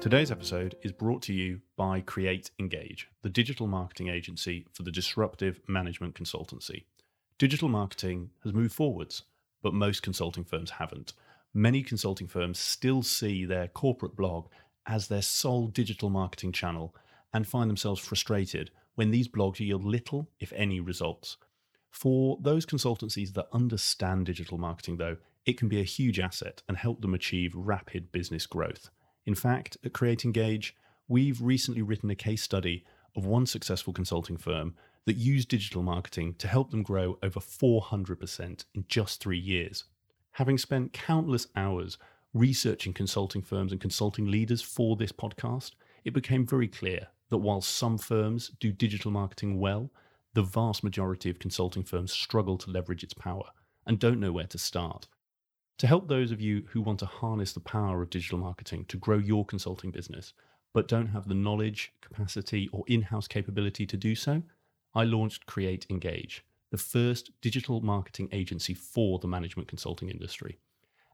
Today's episode is brought to you by Create Engage, the digital marketing agency for the disruptive management consultancy. Digital marketing has moved forwards, but most consulting firms haven't. Many consulting firms still see their corporate blog as their sole digital marketing channel and find themselves frustrated when these blogs yield little, if any, results. For those consultancies that understand digital marketing, though, it can be a huge asset and help them achieve rapid business growth. In fact, at Create Engage, we've recently written a case study of one successful consulting firm that used digital marketing to help them grow over 400% in just three years. Having spent countless hours researching consulting firms and consulting leaders for this podcast, it became very clear that while some firms do digital marketing well, the vast majority of consulting firms struggle to leverage its power and don't know where to start. To help those of you who want to harness the power of digital marketing to grow your consulting business, but don't have the knowledge, capacity, or in house capability to do so, I launched Create Engage, the first digital marketing agency for the management consulting industry.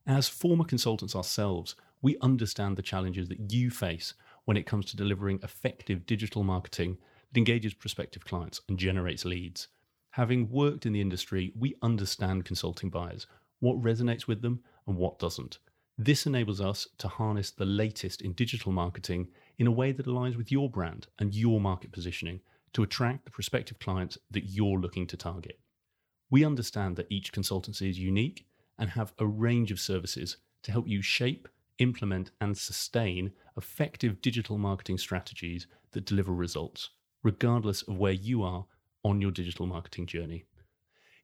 As former consultants ourselves, we understand the challenges that you face when it comes to delivering effective digital marketing that engages prospective clients and generates leads. Having worked in the industry, we understand consulting buyers what resonates with them and what doesn't. This enables us to harness the latest in digital marketing in a way that aligns with your brand and your market positioning to attract the prospective clients that you're looking to target. We understand that each consultancy is unique and have a range of services to help you shape, implement, and sustain effective digital marketing strategies that deliver results, regardless of where you are on your digital marketing journey.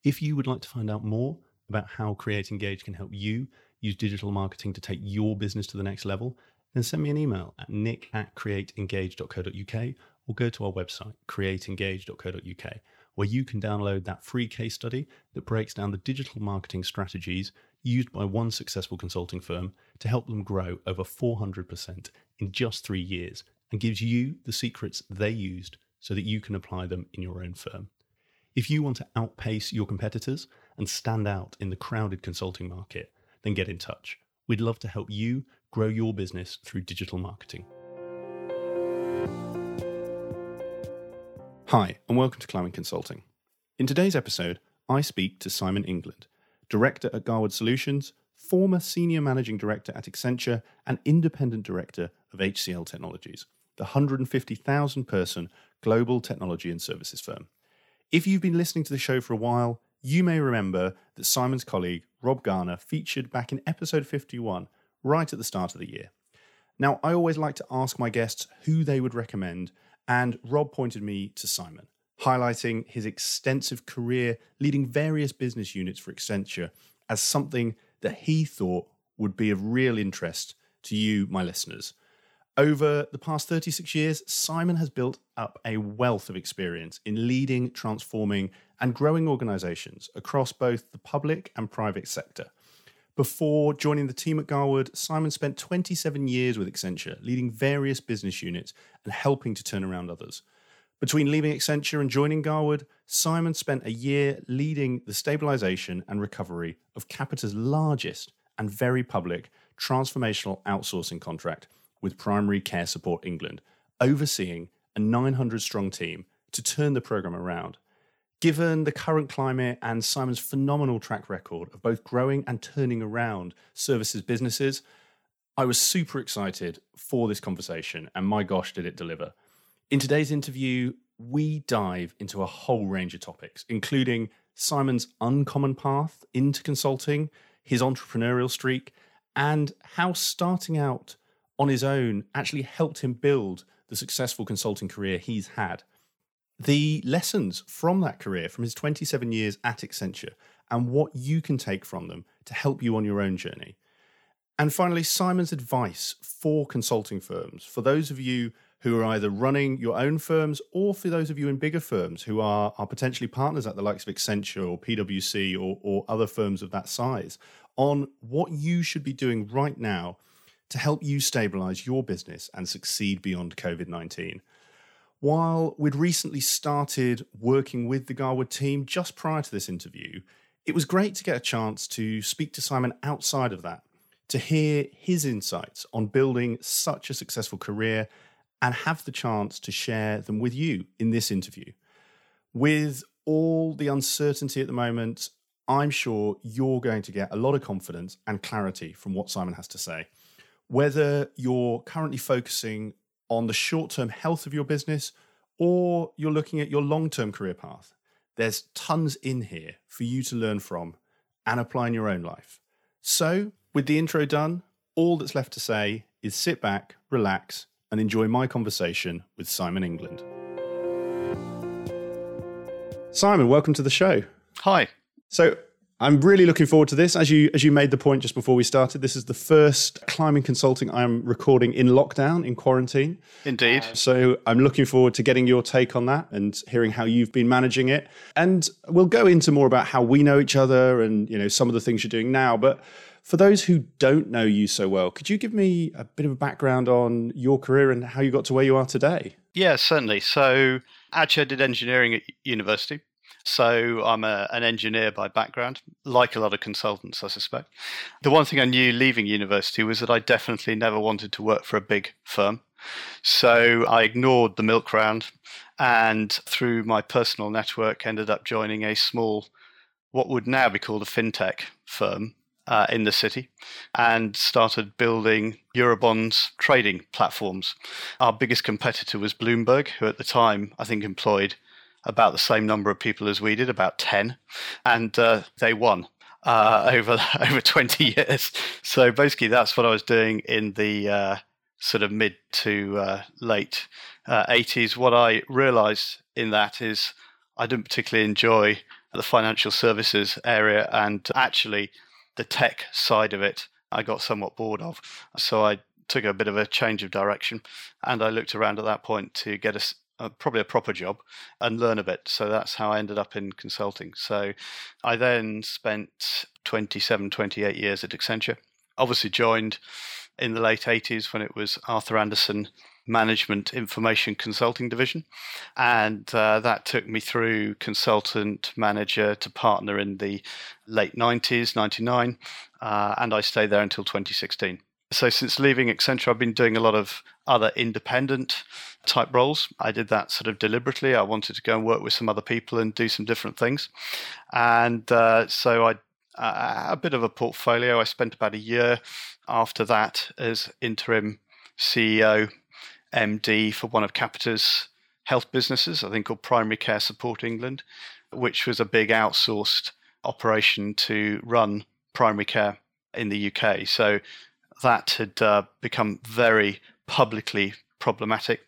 If you would like to find out more about how Create Engage can help you use digital marketing to take your business to the next level, then send me an email at nick at createengage.co.uk or go to our website, createengage.co.uk, where you can download that free case study that breaks down the digital marketing strategies used by one successful consulting firm to help them grow over 400% in just three years and gives you the secrets they used so that you can apply them in your own firm. If you want to outpace your competitors and stand out in the crowded consulting market, then get in touch. We'd love to help you grow your business through digital marketing. Hi, and welcome to Climbing Consulting. In today's episode, I speak to Simon England, Director at Garwood Solutions, former Senior Managing Director at Accenture, and Independent Director of HCL Technologies, the 150,000 person global technology and services firm. If you've been listening to the show for a while, you may remember that Simon's colleague, Rob Garner, featured back in episode 51, right at the start of the year. Now, I always like to ask my guests who they would recommend, and Rob pointed me to Simon, highlighting his extensive career leading various business units for Accenture as something that he thought would be of real interest to you, my listeners. Over the past 36 years, Simon has built up a wealth of experience in leading, transforming, and growing organizations across both the public and private sector. Before joining the team at Garwood, Simon spent 27 years with Accenture, leading various business units and helping to turn around others. Between leaving Accenture and joining Garwood, Simon spent a year leading the stabilization and recovery of Capita's largest and very public transformational outsourcing contract with Primary Care Support England, overseeing a 900 strong team to turn the programme around. Given the current climate and Simon's phenomenal track record of both growing and turning around services businesses, I was super excited for this conversation, and my gosh, did it deliver. In today's interview, we dive into a whole range of topics, including Simon's uncommon path into consulting, his entrepreneurial streak, and how starting out on his own actually helped him build the successful consulting career he's had. The lessons from that career, from his 27 years at Accenture, and what you can take from them to help you on your own journey. And finally, Simon's advice for consulting firms, for those of you who are either running your own firms or for those of you in bigger firms who are, are potentially partners at the likes of Accenture or PwC or, or other firms of that size, on what you should be doing right now to help you stabilize your business and succeed beyond COVID 19. While we'd recently started working with the Garwood team just prior to this interview, it was great to get a chance to speak to Simon outside of that to hear his insights on building such a successful career and have the chance to share them with you in this interview. With all the uncertainty at the moment, I'm sure you're going to get a lot of confidence and clarity from what Simon has to say. Whether you're currently focusing on the short term health of your business or you're looking at your long term career path, there's tons in here for you to learn from and apply in your own life. So, with the intro done, all that's left to say is sit back, relax, and enjoy my conversation with Simon England. Simon, welcome to the show. Hi. So, I'm really looking forward to this. As you as you made the point just before we started, this is the first climbing consulting I'm recording in lockdown, in quarantine. Indeed. Uh, so I'm looking forward to getting your take on that and hearing how you've been managing it. And we'll go into more about how we know each other and you know some of the things you're doing now. But for those who don't know you so well, could you give me a bit of a background on your career and how you got to where you are today? Yeah, certainly. So actually I did engineering at university. So I'm a, an engineer by background, like a lot of consultants, I suspect. The one thing I knew leaving university was that I definitely never wanted to work for a big firm. So I ignored the milk round and through my personal network ended up joining a small, what would now be called a fintech firm uh, in the city and started building Eurobonds trading platforms. Our biggest competitor was Bloomberg, who at the time I think employed about the same number of people as we did, about 10, and uh, they won. Uh, over over 20 years. So basically, that's what I was doing in the uh, sort of mid to uh, late 80s. Uh, what I realized in that is I didn't particularly enjoy the financial services area, and actually, the tech side of it, I got somewhat bored of. So I took a bit of a change of direction, and I looked around at that point to get a, probably a proper job and learn a bit. So that's how I ended up in consulting. So I then spent 27, 28 years at Accenture. Obviously, joined in the late 80s when it was Arthur Andersen Management Information Consulting Division. And uh, that took me through consultant, manager to partner in the late 90s, 99. Uh, and I stayed there until 2016. So since leaving Accenture, I've been doing a lot of other independent type roles. I did that sort of deliberately. I wanted to go and work with some other people and do some different things. And uh, so I uh, a bit of a portfolio. I spent about a year after that as interim CEO, MD for one of Capita's health businesses, I think called Primary Care Support England, which was a big outsourced operation to run primary care in the UK. So that had uh, become very publicly problematic.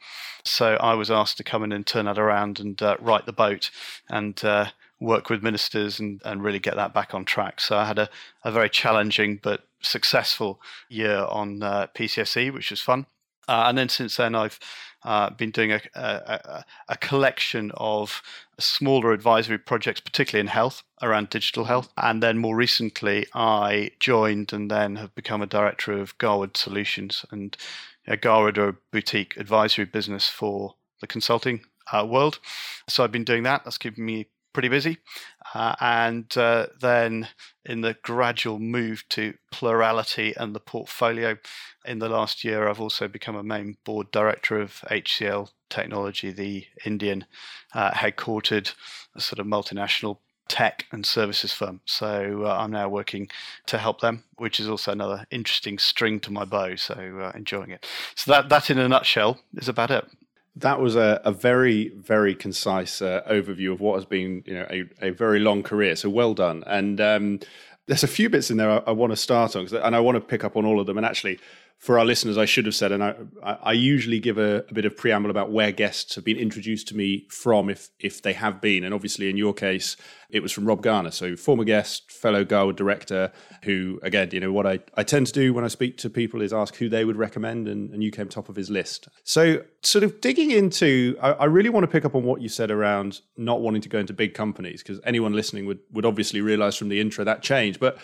So I was asked to come in and turn that around and uh, right the boat and uh, work with ministers and, and really get that back on track. So I had a, a very challenging but successful year on uh, PCSE, which was fun. Uh, and then since then, I've uh, been doing a, a, a, collection of smaller advisory projects, particularly in health, around digital health. And then more recently, I joined and then have become a director of Garwood Solutions. And uh, Garwood are a boutique advisory business for the consulting uh, world. So I've been doing that. That's keeping me pretty busy. Uh, and uh, then in the gradual move to plurality and the portfolio, in the last year, I've also become a main board director of HCL Technology, the Indian uh, headquartered sort of multinational tech and services firm. So uh, I'm now working to help them, which is also another interesting string to my bow. So uh, enjoying it. So that that in a nutshell is about it. That was a, a very, very concise uh, overview of what has been, you know, a, a very long career. So well done. And um, there's a few bits in there I, I want to start on, and I want to pick up on all of them. And actually, for our listeners, I should have said, and I, I usually give a, a, bit of preamble about where guests have been introduced to me from, if if they have been. And obviously, in your case, it was from Rob Garner, so former guest, fellow Garwood director, who, again, you know, what I, I tend to do when I speak to people is ask who they would recommend, and, and you came top of his list. So, sort of digging into, I, I really want to pick up on what you said around not wanting to go into big companies, because anyone listening would, would obviously realize from the intro that change. But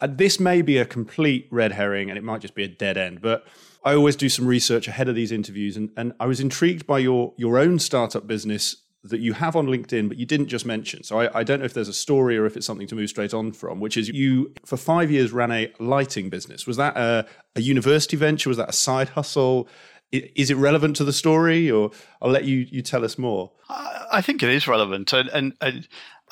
Uh, this may be a complete red herring and it might just be a dead end, but I always do some research ahead of these interviews and, and I was intrigued by your your own startup business that you have on LinkedIn, but you didn't just mention. So I, I, don't know if there's a story or if it's something to move straight on from, which is you, for five years, ran a lighting business. Was that a, a university venture? Was that a side hustle? Is it relevant to the story, or I'll let you you tell us more? I think it is relevant, and, and, and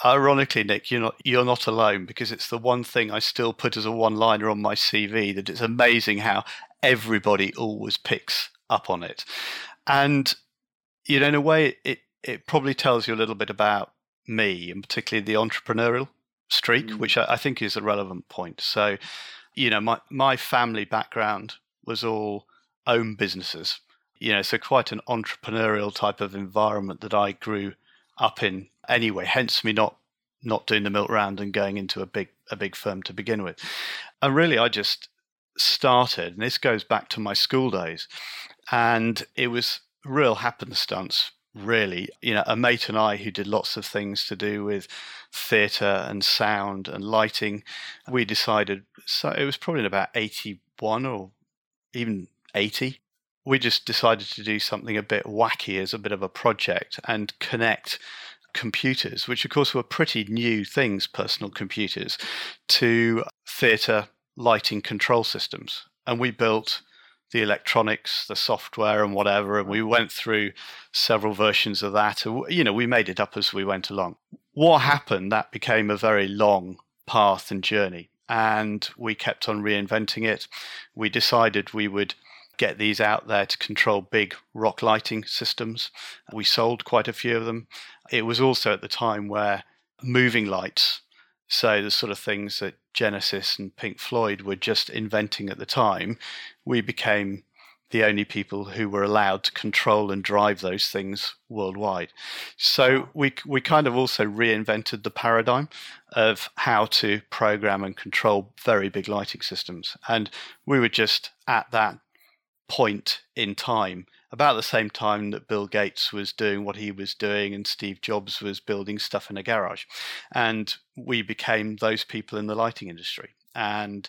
ironically, Nick, you're not you're not alone because it's the one thing I still put as a one-liner on my CV. That it's amazing how everybody always picks up on it, and you know, in a way, it it probably tells you a little bit about me, and particularly the entrepreneurial streak, mm. which I, I think is a relevant point. So, you know, my my family background was all own businesses. You know, so quite an entrepreneurial type of environment that I grew up in anyway, hence me not not doing the milk round and going into a big a big firm to begin with. And really I just started, and this goes back to my school days, and it was real happenstance really. You know, a mate and I who did lots of things to do with theatre and sound and lighting, we decided, so it was probably in about 81 or even 80. We just decided to do something a bit wacky as a bit of a project and connect computers, which of course were pretty new things, personal computers, to theatre lighting control systems. And we built the electronics, the software, and whatever. And we went through several versions of that. You know, we made it up as we went along. What happened? That became a very long path and journey. And we kept on reinventing it. We decided we would get these out there to control big rock lighting systems. We sold quite a few of them. It was also at the time where moving lights, so the sort of things that Genesis and Pink Floyd were just inventing at the time, we became the only people who were allowed to control and drive those things worldwide. So we we kind of also reinvented the paradigm of how to program and control very big lighting systems. And we were just at that point in time, about the same time that Bill Gates was doing what he was doing and Steve Jobs was building stuff in a garage. And we became those people in the lighting industry. And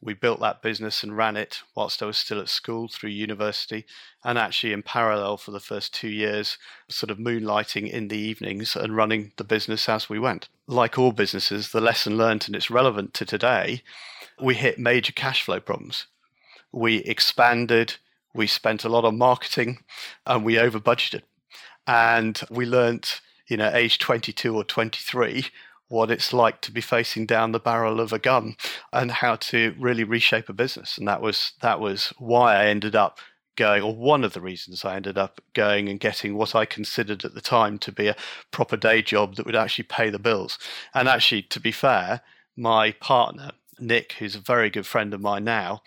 we built that business and ran it whilst I was still at school through university, and actually in parallel for the first two years, sort of moonlighting in the evenings and running the business as we went. Like all businesses, the lesson learned, and it's relevant to today, we hit major cash flow problems we expanded, we spent a lot on marketing, and we over budgeted. And we learnt, you know, age 22 or 23, what it's like to be facing down the barrel of a gun and how to really reshape a business. And that was that was why I ended up going, or one of the reasons I ended up going and getting what I considered at the time to be a proper day job that would actually pay the bills. And actually, to be fair, my partner, Nick, who's a very good friend of mine now,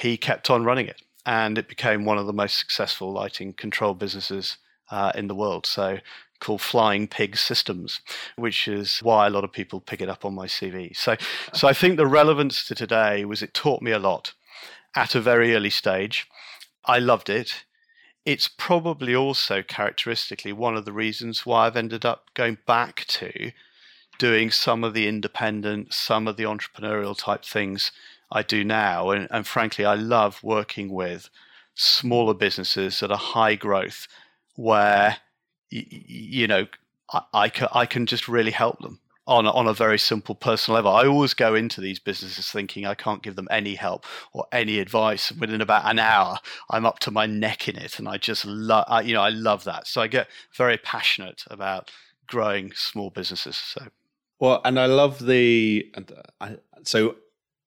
he kept on running it, and it became one of the most successful lighting control businesses uh, in the world. So called Flying Pig Systems, which is why a lot of people pick it up on my CV. So, so I think the relevance to today was it taught me a lot at a very early stage. I loved it. It's probably also characteristically one of the reasons why I've ended up going back to doing some of the independent, some of the entrepreneurial type things I do now. And, and frankly, I love working with smaller businesses that are high growth where, y- you know, I, I, can, I can just really help them on a, on a very simple personal level. I always go into these businesses thinking I can't give them any help or any advice. And within about an hour, I'm up to my neck in it, and I just love, you know, I love that. So I get very passionate about growing small businesses. So, well, and I love the, uh, I, so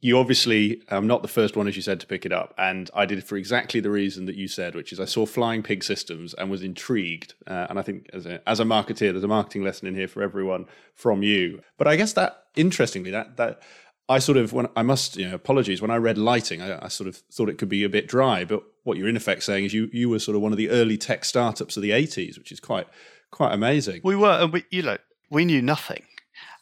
you obviously I'm not the first one, as you said, to pick it up, and I did it for exactly the reason that you said, which is I saw Flying Pig Systems and was intrigued. Uh, and I think as a as a marketeer, there's a marketing lesson in here for everyone from you. But I guess that interestingly, that that I sort of when I must you know apologies when I read lighting, I, I sort of thought it could be a bit dry. But what you're in effect saying is you you were sort of one of the early tech startups of the 80s, which is quite quite amazing. We were, and we you know we knew nothing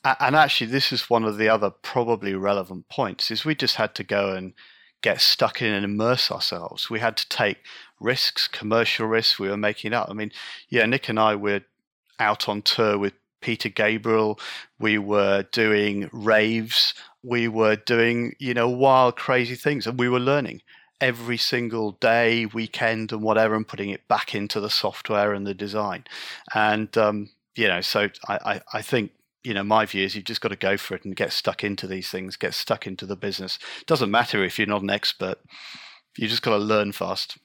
and actually this is one of the other probably relevant points is we just had to go and get stuck in and immerse ourselves. We had to take risks commercial risks we were making up. I mean yeah nick and i were out on tour with peter gabriel. We were doing raves. We were doing you know wild crazy things and we were learning every single day, weekend, and whatever, and putting it back into the software and the design. And um, you know, so I, I, I think you know my view is you've just got to go for it and get stuck into these things, get stuck into the business. It doesn't matter if you're not an expert; you just got to learn fast.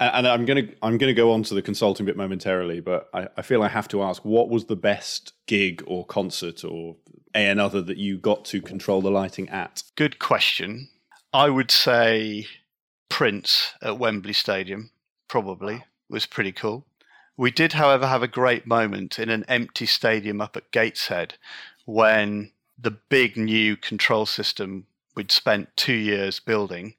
And I'm going to I'm to go on to the consulting bit momentarily, but I, I feel I have to ask: what was the best gig or concert or a another that you got to control the lighting at? Good question. I would say Prince at Wembley Stadium probably was pretty cool. We did, however, have a great moment in an empty stadium up at Gateshead when the big new control system we'd spent two years building.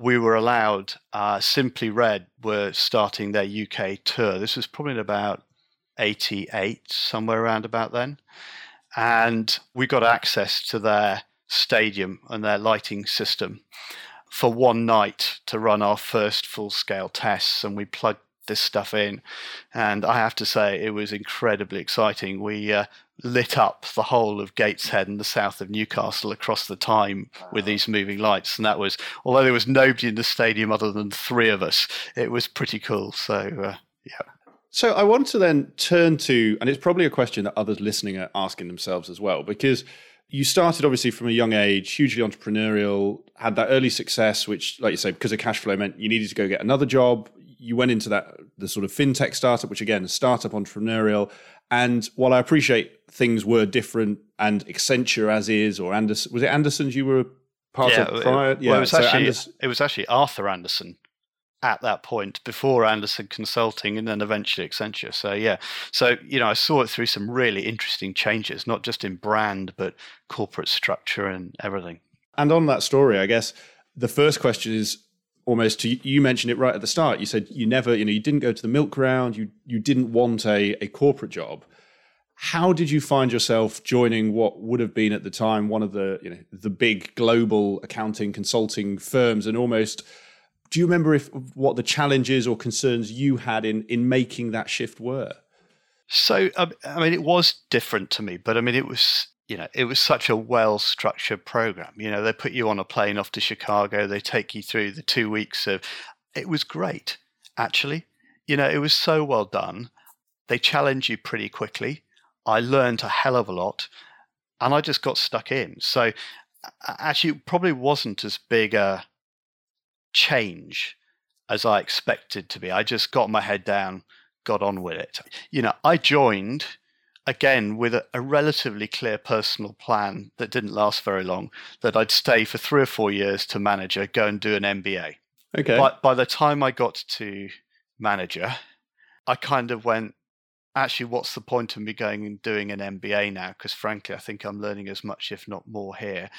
We were allowed, uh, Simply Red were starting their UK tour. This was probably about 88, somewhere around about then. And we got access to their stadium and their lighting system for one night to run our first full scale tests. And we plugged this stuff in. And I have to say, it was incredibly exciting. We uh, lit up the whole of Gateshead and the south of Newcastle across the time wow. with these moving lights. And that was, although there was nobody in the stadium other than three of us, it was pretty cool. So, uh, yeah. So I want to then turn to, and it's probably a question that others listening are asking themselves as well, because you started obviously from a young age, hugely entrepreneurial, had that early success, which, like you say, because of cash flow meant you needed to go get another job. You went into that the sort of fintech startup, which again, startup entrepreneurial. And while I appreciate things were different and Accenture as is, or Andersen, was it Andersen's you were part yeah, of prior? It, yeah, well, it was so actually Anders- it was actually Arthur Andersen at that point before Andersen Consulting and then eventually Accenture. So yeah, so you know I saw it through some really interesting changes, not just in brand but corporate structure and everything. And on that story, I guess the first question is almost to, you mentioned it right at the start. You said you never, you know, you didn't go to the milk round, you you didn't want a, a corporate job. How did you find yourself joining what would have been at the time one of the, you know, the big global accounting consulting firms and almost do you remember if what the challenges or concerns you had in in making that shift were? So I mean, it was different to me, but I mean, it was you know, it was such a well structured program. You know, they put you on a plane off to Chicago, they take you through the two weeks of. It was great, actually. You know, it was so well done. They challenge you pretty quickly. I learned a hell of a lot, and I just got stuck in. So, actually, it probably wasn't as big a change as I expected to be. I just got my head down, got on with it. You know, I joined again with a, a, relatively clear personal plan that didn't last very long that I'd stay for three or four years to manager, go and do an MBA. Okay. But by the time I got to manager, I kind of went, actually, what's the point of me going and doing an MBA now? Because frankly, I think I'm learning as much, if not more, here.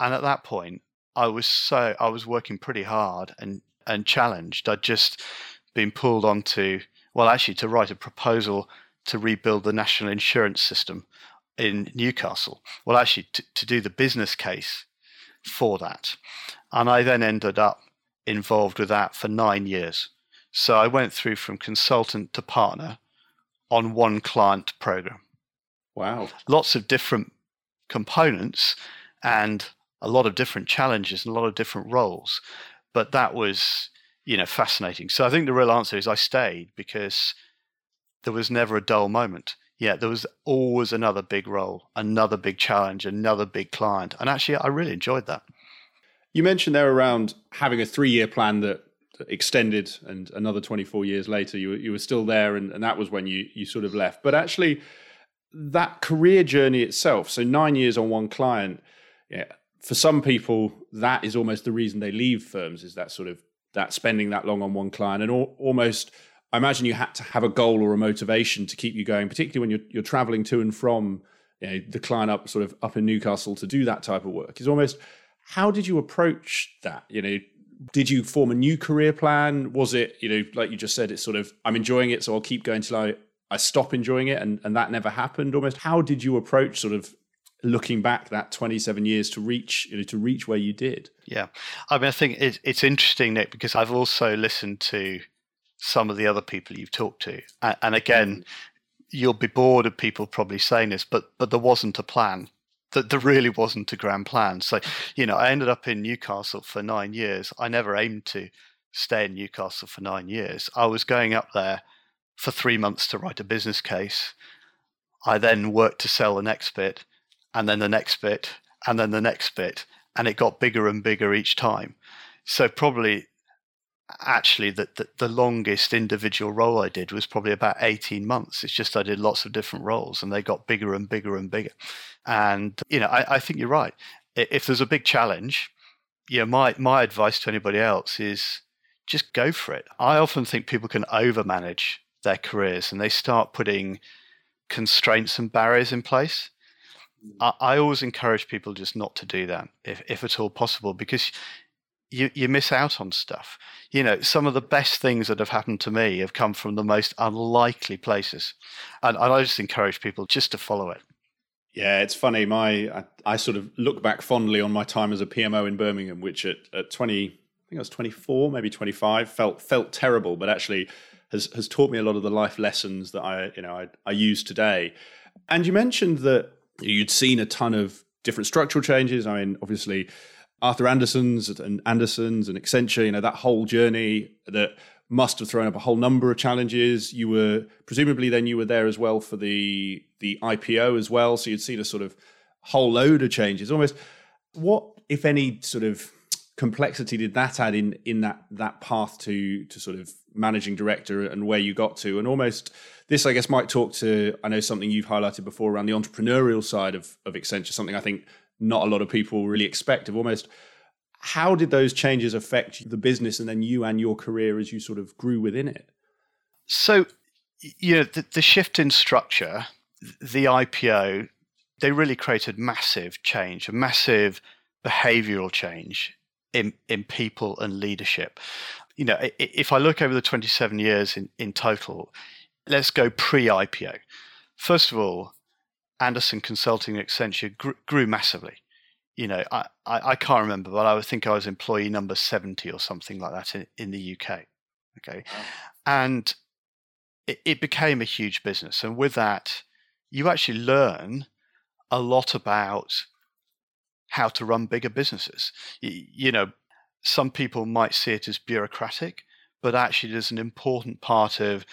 And at that point, I was so I was working pretty hard and and challenged. I'd just been pulled onto well, actually, to write a proposal to rebuild the national insurance system in Newcastle. Well, actually, to, to do the business case for that, and I then ended up involved with that for nine years. So I went through from consultant to partner on one client program. Wow. Lots of different components and a lot of different challenges and a lot of different roles. But that was, you know, fascinating. So I think the real answer is I stayed because there was never a dull moment. Yeah, there was always another big role, another big challenge, another big client. And actually, I really enjoyed that. You mentioned there around having a three year plan that extended and another 24 years later you, you were still there and, and that was when you, you sort of left. But actually, that career journey itself, so nine years on one client, yeah, for some people, that is almost the reason they leave firms is that sort of that spending that long on one client and al- almost I imagine you had to have a goal or a motivation to keep you going, particularly when you're you're traveling to and from you know, the client up sort of up in Newcastle to do that type of work. Is almost how did you approach that? You know, did you form a new career plan? Was it you know like you just said, it's sort of I'm enjoying it, so I'll keep going till I I stop enjoying it, and and that never happened. Almost, how did you approach sort of looking back that 27 years to reach you know, to reach where you did yeah i mean i think it's, it's interesting nick because i've also listened to some of the other people you've talked to and, and again mm. you'll be bored of people probably saying this but but there wasn't a plan that there really wasn't a grand plan. So, you know, I ended up in Newcastle for nine years. I never aimed to stay in Newcastle for nine years. I was going up there for three months to write a business case. I then worked to sell the next bit, and then the next bit, and then the next bit, and it got bigger and bigger each time. So probably actually the, the, the, longest individual role I did was probably about 18 months. It's just I did lots of different roles and they got bigger and bigger and bigger. And, you know, I, I think you're right. If there's a big challenge, you know, my, my advice to anybody else is just go for it. I often think people can overmanage their careers and they start putting constraints and barriers in place. Mm. I, I always encourage people just not to do that, if, if at all possible, because you, you miss out on stuff. You know, some of the best things that have happened to me have come from the most unlikely places. And, and I just encourage people just to follow it. Yeah, it's funny. My I, I, sort of look back fondly on my time as a PMO in Birmingham, which at, at 20, I think I was 24, maybe 25, felt felt terrible, but actually has has taught me a lot of the life lessons that I, you know, I, I use today. And you mentioned that you'd seen a ton of different structural changes. I mean, obviously, Arthur Andersen's and Andersen's and Accenture, you know, that whole journey that must have thrown up a whole number of challenges. You were presumably then you were there as well for the the IPO as well, so you'd seen a sort of whole load of changes. Almost, what if any sort of complexity did that add in in that that path to to sort of managing director and where you got to? And almost this, I guess, might talk to I know something you've highlighted before around the entrepreneurial side of of Accenture, something I think not a lot of people really expect of almost. How did those changes affect the business and then you and your career as you sort of grew within it? So you know the, the shift in structure the ipo they really created massive change a massive behavioral change in in people and leadership. You know if i look over the 27 years in, in total let's go pre-ipo first of all Andersen Consulting Accenture grew, grew massively. You know, I, I, I, can't remember, but I would think I was employee number 70 or something like that in, in the UK. Okay. And it, it became a huge business. And with that, you actually learn a lot about how to run bigger businesses. You, you know, some people might see it as bureaucratic, but actually, it is an important part of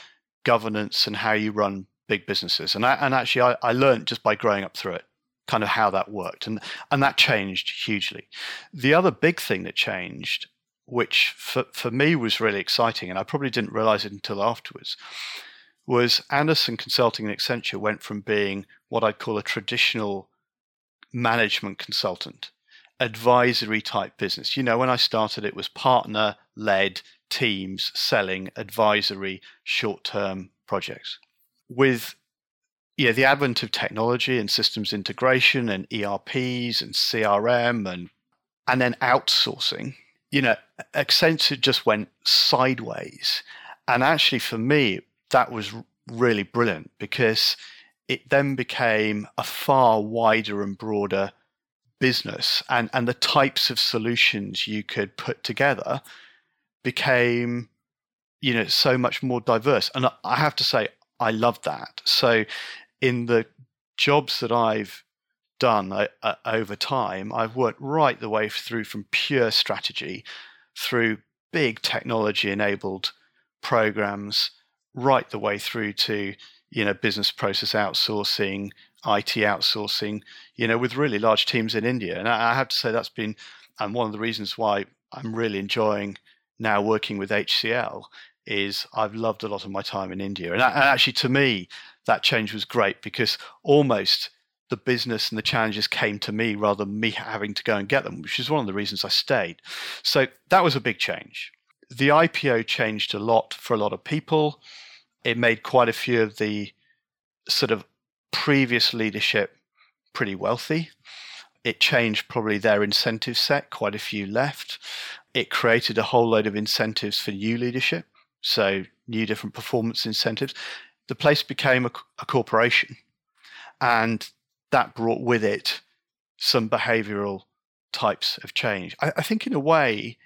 governance and how you run big businesses. And I, and actually, I, I learned just by growing up through it, kind of how that worked, and and that changed hugely. The other big thing that changed, which for for me was really exciting, and I probably didn't realize it until afterwards, was Andersen Consulting and Accenture went from being what I'd call a traditional management consultant, advisory type business. You know, when I started, it was partner led teams selling advisory short term projects with yeah, the advent of technology and systems integration and ERPs and CRM and and then outsourcing, you know, Accenture just went sideways. And actually for me, that was really brilliant because it then became a far wider and broader business and, and the types of solutions you could put together became you know so much more diverse and i have to say I love that. So, in the jobs that I've done uh, uh, over time, I've worked right the way through from pure strategy through big technology enabled programs, right the way through to you know business process outsourcing, IT outsourcing, you know, with really large teams in India. And I, I have to say that's been and one of the reasons why I'm really enjoying now working with HCL is I've loved a lot of my time in India. And, actually, to me, that change was great because almost the business and the challenges came to me rather than me having to go and get them, which is one of the reasons I stayed. So that was a big change. The IPO changed a lot for a lot of people. It made quite a few of the sort of previous leadership pretty wealthy. It changed probably their incentive set, quite a few left. It created a whole load of incentives for new leadership so new different performance incentives. The place became a, a corporation, and that brought with it some behavioral types of change. I, I think, in a way,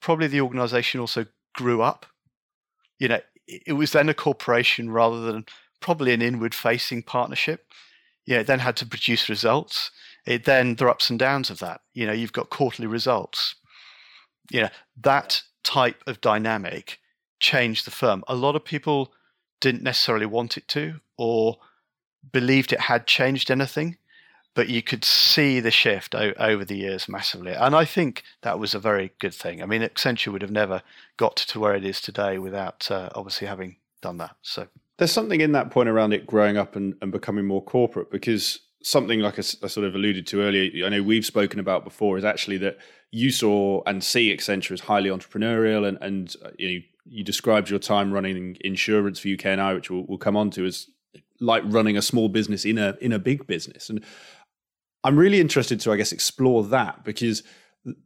probably the organization also grew up. You know, it, it was then a corporation rather than probably an inward facing partnership. you know, it then had to produce results. It then there are ups and downs of that. You know, you've got quarterly results. You know, that type of dynamic changed the firm. A lot of people didn't necessarily want it to or believed it had changed anything, but you could see the shift o- over the years massively. And I think that was a very good thing. I mean, Accenture would have never got to where it is today without uh, obviously having done that. So there's something in that point around it growing up and, and becoming more corporate because something like I, I, sort of alluded to earlier, I know we've spoken about before, is actually that you saw and see Accenture as highly entrepreneurial, and and uh, you, know, you described your time running insurance for UK and I, which we'll, we'll come on to, as like running a small business in a in a big business, and I'm really interested to, I guess, explore that because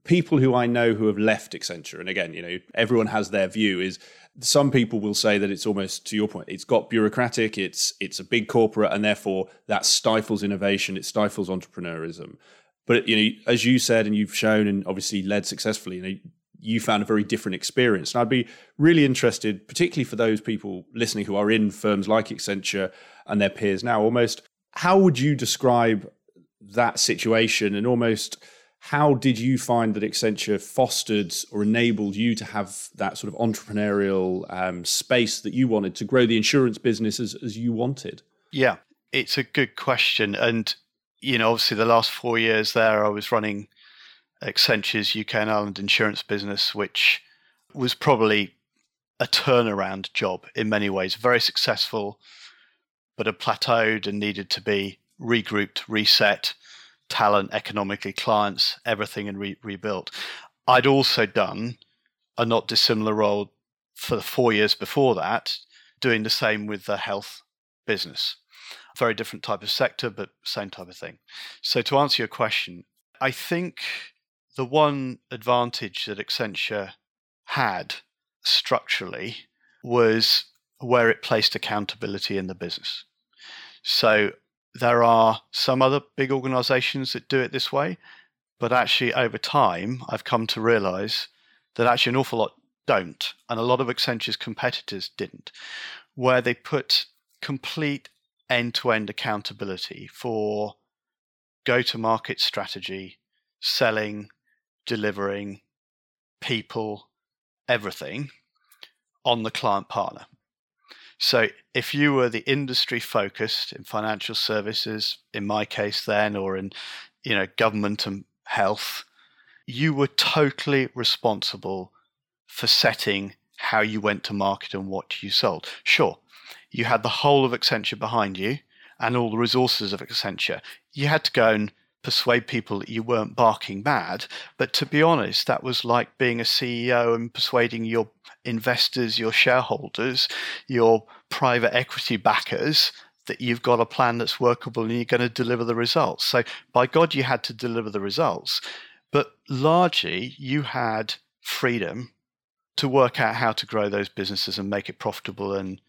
people who I know who have left Accenture, and again, you know, everyone has their view, is some people will say that it's almost to your point it's got bureaucratic it's it's a big corporate and therefore that stifles innovation it stifles entrepreneurism but you know as you said and you've shown and obviously led successfully you know you found a very different experience and i'd be really interested particularly for those people listening who are in firms like accenture and their peers now almost how would you describe that situation and almost how did you find that Accenture fostered or enabled you to have that sort of entrepreneurial um, space that you wanted to grow the insurance business as, as you wanted? Yeah, it's a good question. And, you know, obviously the last four years there, I was running Accenture's UK and Ireland insurance business, which was probably a turnaround job in many ways, very successful, but had plateaued and needed to be regrouped, reset talent, economically, clients, everything, and re- rebuilt. I'd also done a not dissimilar role for the four years before that, doing the same with the health business. Very different type of sector, but same type of thing. So, to answer your question, I think the one advantage that Accenture had structurally was where it placed accountability in the business. So there are some other big organizations that do it this way, but actually, over time, I've come to realize that actually an awful lot don't. And a lot of Accenture's competitors didn't, where they put complete end to end accountability for go to market strategy, selling, delivering, people, everything on the client partner. So if you were the industry focused in financial services, in my case then, or in you know government and health, you were totally responsible for setting how you went to market and what you sold. Sure, you had the whole of Accenture behind you and all the resources of Accenture. You had to go and persuade people that you weren't barking mad. But to be honest, that was like being a CEO and persuading your investors, your shareholders, your private equity backers that you've got a plan that's workable and you're going to deliver the results. So, by God, you had to deliver the results. But largely, you had freedom to work out how to grow those businesses and make it profitable and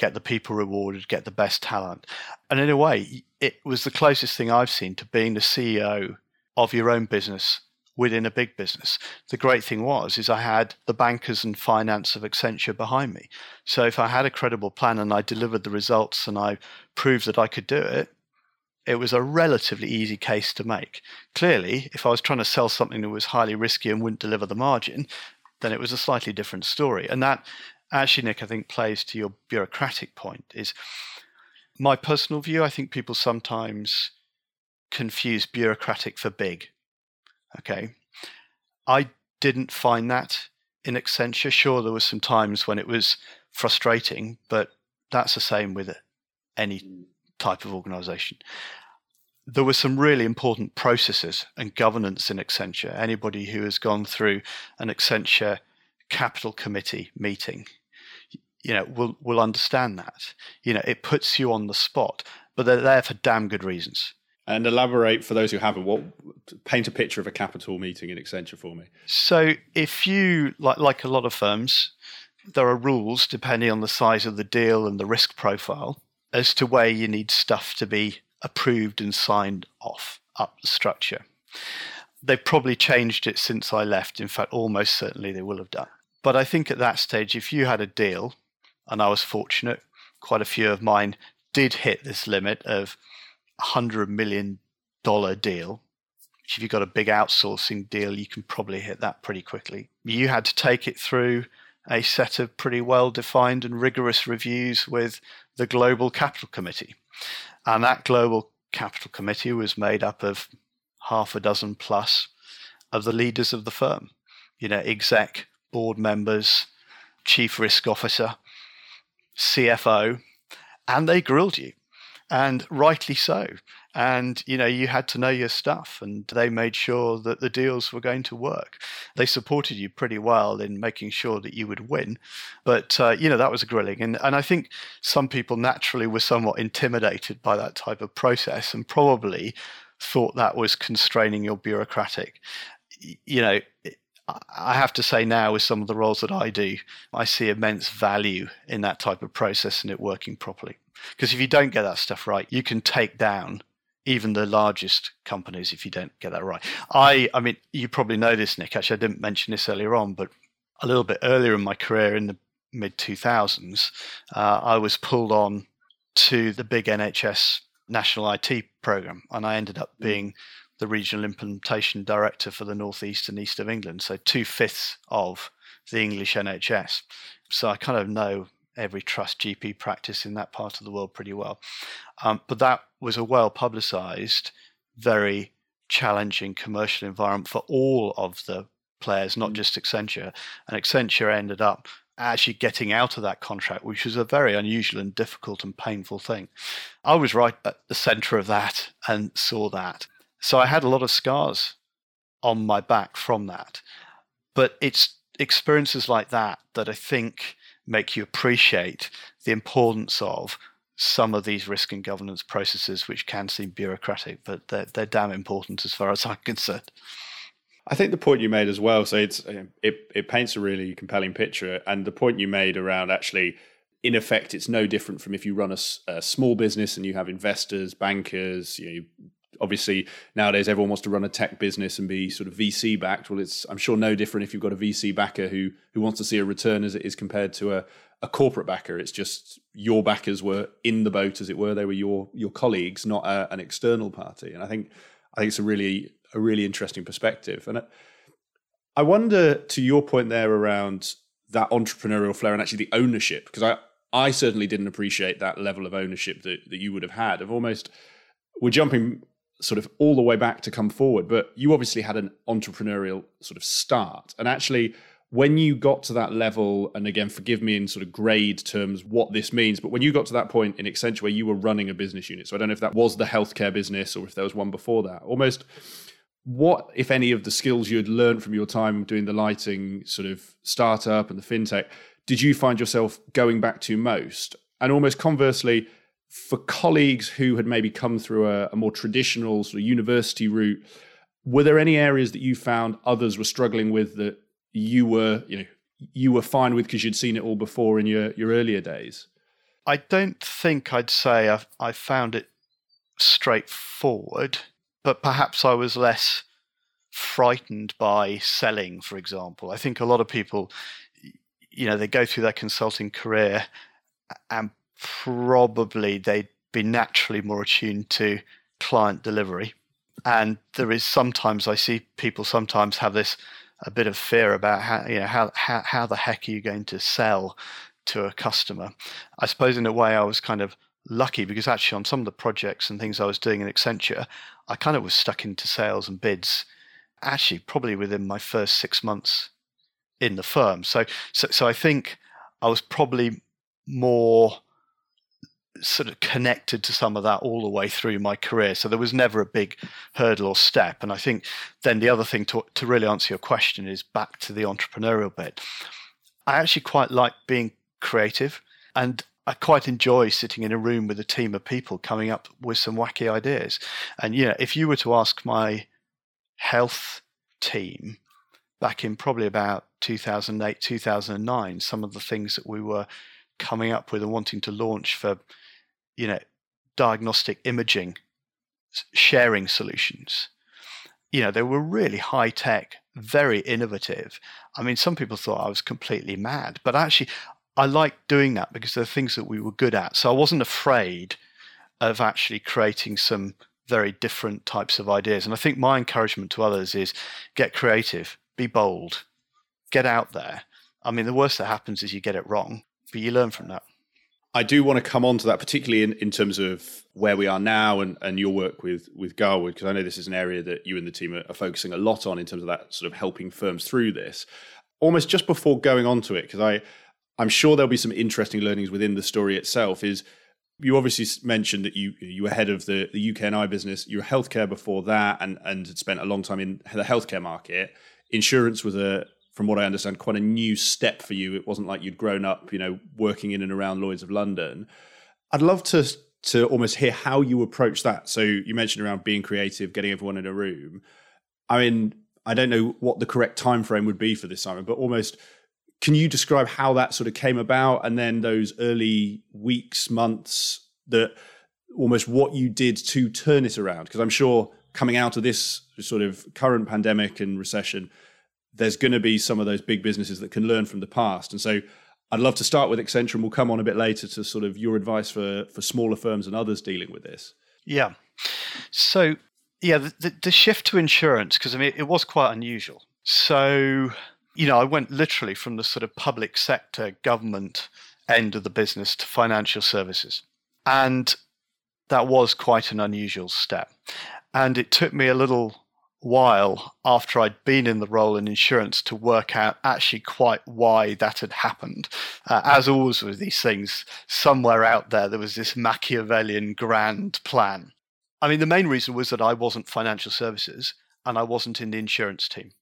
get the people rewarded, get the best talent. And in a way, it was the closest thing I've seen to being the CEO of your own business within a big business. The great thing was is I had the bankers and finance of Accenture behind me. So if I had a credible plan and I delivered the results and I proved that I could do it, it was a relatively easy case to make. Clearly, if I was trying to sell something that was highly risky and wouldn't deliver the margin, then it was a slightly different story. And that actually, Nick, I think plays to your bureaucratic point. Is my personal view. I think people sometimes confuse bureaucratic for big. Okay, I didn't find that in Accenture. Sure, there were some times when it was frustrating, but that's the same with any type of organization. There were some really important processes and governance in Accenture. Anybody who has gone through an Accenture capital committee meeting you know, will will understand that. You know, it puts you on the spot, but they're there for damn good reasons. And elaborate for those who haven't. What paint a picture of a capital meeting in Accenture for me. So, if you like, like a lot of firms, there are rules depending on the size of the deal and the risk profile as to where you need stuff to be approved and signed off up the structure. They've probably changed it since I left. In fact, almost certainly they will have done. But I think at that stage, if you had a deal and I was fortunate. Quite a few of mine did hit this limit of hundred million dollar deal, if you've got a big outsourcing deal, you can probably hit that pretty quickly. You had to take it through a set of pretty well defined and rigorous reviews with the Global Capital Committee. And that Global Capital Committee was made up of half a dozen plus of the leaders of the firm, you know, exec, board members, chief risk officer, CFO, and they grilled you, and rightly so. And you know, you had to know your stuff, and they made sure that the deals were going to work. They supported you pretty well in making sure that you would win, but uh, you know that was a grilling, and and I think some people naturally were somewhat intimidated by that type of process, and probably thought that was constraining your bureaucratic. You know, I have to say now, with some of the roles that I do, I see immense value in that type of process and it working properly. Because if you don't get that stuff right, you can take down even the largest companies if you don't get that right. I, I mean, you probably know this, Nick. Actually, I didn't mention this earlier on, but a little bit earlier in my career, in the mid 2000s, uh, I was pulled on to the big NHS national IT program, and I ended up mm. The regional implementation director for the northeast and east of England, so two fifths of the English NHS. So I kind of know every trust GP practice in that part of the world pretty well. Um, but that was a well publicized, very challenging commercial environment for all of the players, not mm. just Accenture. And Accenture ended up actually getting out of that contract, which was a very unusual and difficult and painful thing. I was right at the center of that and saw that. So I had a lot of scars on my back from that. But it's experiences like that that I think make you appreciate the importance of some of these risk and governance processes, which can seem bureaucratic, but they're, they're damn important as far as I'm concerned. I think the point you made as well, so it's um, it it paints a really compelling picture, and the point you made around actually, in effect, it's no different from if you run a, a small business and you have investors, bankers, you know, obviously nowadays everyone wants to run a tech business and be sort of VC backed. Well, it's I'm sure no different if you've got a VC backer who who wants to see a return as it is compared to a a corporate backer. It's just your backers were in the boat, as it were. They were your your colleagues, not a, an external party. And I think I think it's a really a really interesting perspective. And I wonder, to your point there around that entrepreneurial flair and actually the ownership, because I I certainly didn't appreciate that level of ownership that that you would have had of almost. We're jumping sort of all the way back to come forward. But you obviously had an entrepreneurial sort of start. And actually, when you got to that level, and again, forgive me in sort of grade terms what this means, but when you got to that point in Accenture where you were running a business unit, so I don't know if that was the healthcare business or if there was one before that, almost what, if any, of the skills you had learned from your time doing the lighting sort of startup and the fintech, did you find yourself going back to most? And almost conversely, for colleagues who had maybe come through a, a, more traditional sort of university route, were there any areas that you found others were struggling with that you were, you know, you were fine with because you'd seen it all before in your, your earlier days? I don't think I'd say I've, I found it straightforward, but perhaps I was less frightened by selling, for example. I think a lot of people, you know, they go through their consulting career and probably they'd be naturally more attuned to client delivery. And there is sometimes I see people sometimes have this a bit of fear about how you know how how, how the heck are you going to sell to a customer. I suppose in a way I was kind of lucky because actually on some of the projects and things I was doing in Accenture, I kind of was stuck into sales and bids actually probably within my first six months in the firm. So so so I think I was probably more sort of connected to some of that all the way through my career. So there was never a big hurdle or step. And I think then the other thing to, to really answer your question is back to the entrepreneurial bit. I actually quite like being creative and I quite enjoy sitting in a room with a team of people coming up with some wacky ideas. And, you know, if you were to ask my health team back in probably about 2008, 2009, some of the things that we were coming up with and wanting to launch for you know, diagnostic imaging sharing solutions. You know, they were really high tech, very innovative. I mean, some people thought I was completely mad, but actually, I liked doing that because they're things that we were good at. So I wasn't afraid of actually creating some very different types of ideas. And I think my encouragement to others is get creative, be bold, get out there. I mean, the worst that happens is you get it wrong, but you learn from that. I do want to come on to that, particularly in, in terms of where we are now and, and your work with with Garwood, because I know this is an area that you and the team are, are, focusing a lot on in terms of that sort of helping firms through this. Almost just before going on to it, because I I'm sure there'll be some interesting learnings within the story itself. Is you obviously mentioned that you you were head of the the UK and I business. You were healthcare before that, and and had spent a long time in the healthcare market. Insurance was a from what I understand, quite a new step for you. It wasn't like you'd grown up, you know, working in and around Lloyd's of London. I'd love to to almost hear how you approach that. So you mentioned around being creative, getting everyone in a room. I mean, I don't know what the correct time frame would be for this, Simon, but almost can you describe how that sort of came about and then those early weeks, months that almost what you did to turn it around? Because I'm sure coming out of this sort of current pandemic and recession, there's going to be some of those big businesses that can learn from the past. And so I'd love to start with Accenture and we'll come on a bit later to sort of your advice for, for smaller firms and others dealing with this. Yeah. So, yeah, the, the shift to insurance, because I mean, it was quite unusual. So, you know, I went literally from the sort of public sector government end of the business to financial services. And that was quite an unusual step. And it took me a little while after I'd been in the role in insurance to work out actually quite why that had happened. Uh, as always with these things, somewhere out there there was this Machiavellian grand plan. I mean, the main reason was that I wasn't financial services and I wasn't in the insurance team.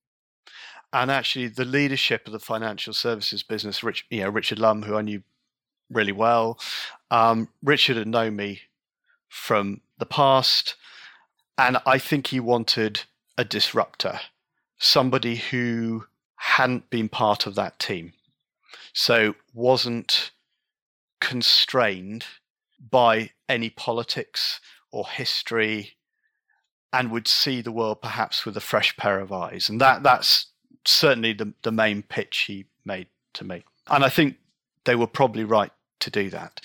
And actually, the leadership of the financial services business, Rich, you know, Richard Lumb, who I knew really well, um, Richard had known me from the past, and I think he wanted a disruptor, somebody who hadn't been part of that team. So wasn't constrained by any politics or history and would see the world perhaps with a fresh pair of eyes. And that that's certainly the, the main pitch he made to me. And I think they were probably right to do that.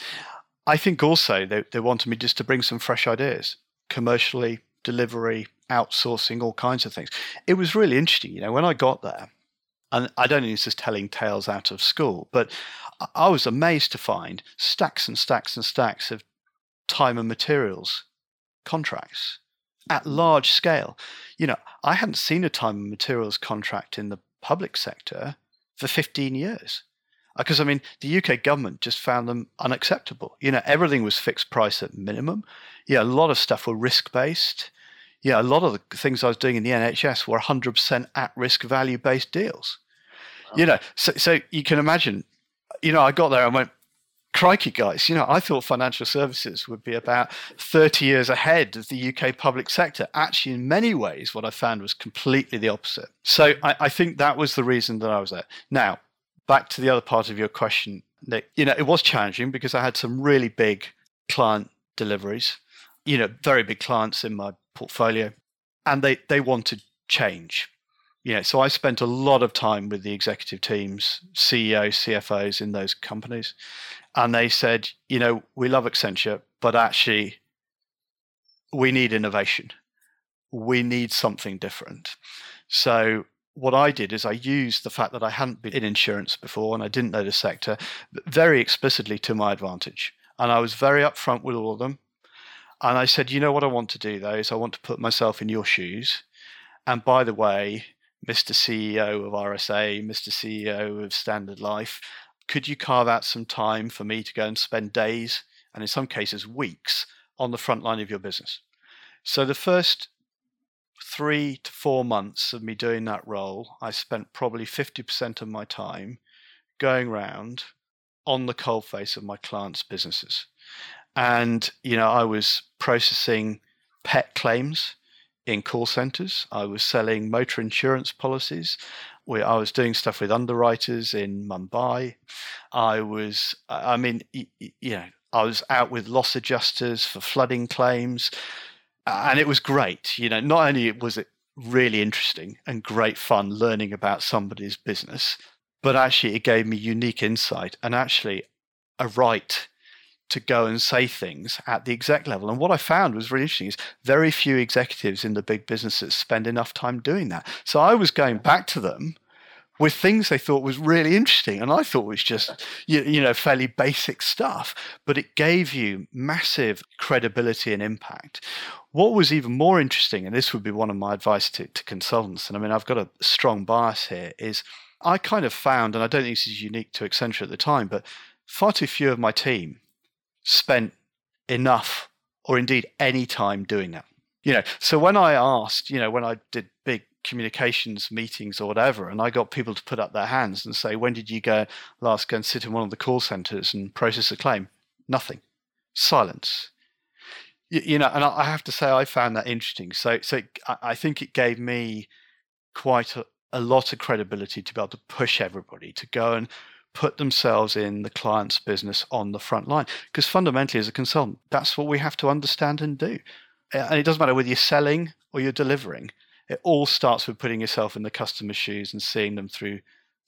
I think also they, they wanted me just to bring some fresh ideas, commercially, delivery, outsourcing, all kinds of things. It was really interesting. You know, when I got there, and I don't think this is telling tales out of school, but I was amazed to find stacks and stacks and stacks of time and materials contracts at large scale. You know, I hadn't seen a time and materials contract in the public sector for 15 years. Uh, because, I mean, the UK government just found them unacceptable. You know, everything was fixed price at minimum. Yeah, a lot of stuff were risk based yeah, a lot of the things I was doing in the NHS were 100% at risk value based deals. Wow. You know, so, so you can imagine, you know, I got there and went, crikey, guys, you know, I thought financial services would be about 30 years ahead of the UK public sector. Actually, in many ways, what I found was completely the opposite. So I, I think that was the reason that I was there. Now, back to the other part of your question, Nick, you know, it was challenging because I had some really big client deliveries, you know, very big clients in my portfolio, and they they wanted change. You know, so I spent a lot of time with the executive teams, CEOs, CFOs in those companies, and they said, you know, we love Accenture, but actually, we need innovation. We need something different. So what I did is I used the fact that I hadn't been in insurance before and I didn't know the sector very explicitly to my advantage. And I was very upfront with all of them. And I said, you know what I want to do though is I want to put myself in your shoes. And by the way, Mr. CEO of RSA, Mr. CEO of Standard Life, could you carve out some time for me to go and spend days and in some cases weeks on the front line of your business? So the first three to four months of me doing that role, I spent probably 50% of my time going around on the coalface of my clients' businesses. And, you know, I was processing pet claims in call centers. I was selling motor insurance policies. I was doing stuff with underwriters in Mumbai. I was, I mean, you know, I was out with loss adjusters for flooding claims. And it was great. You know, not only was it really interesting and great fun learning about somebody's business, but actually it gave me unique insight and actually a right to go and say things at the exec level. And what I found was really interesting is very few executives in the big businesses spend enough time doing that. So I was going back to them with things they thought was really interesting and I thought was just you, you know fairly basic stuff but it gave you massive credibility and impact what was even more interesting and this would be one of my advice to, to consultants and I mean I've got a strong bias here is I kind of found and I don't think this is unique to Accenture at the time but far too few of my team spent enough or indeed any time doing that. You know, so when I asked, you know, when I did big communications meetings or whatever, and I got people to put up their hands and say, when did you go last go and sit in one of the call centers and process a claim? Nothing. Silence. You, you know, and I have to say I found that interesting. So, so I think it gave me quite a, a lot of credibility to be able to push everybody to go and put themselves in the client's business on the front line. Because fundamentally, as a consultant, that's what we have to understand and do. And it doesn't matter whether you're selling or you're delivering, it all starts with putting yourself in the customer's shoes and seeing them through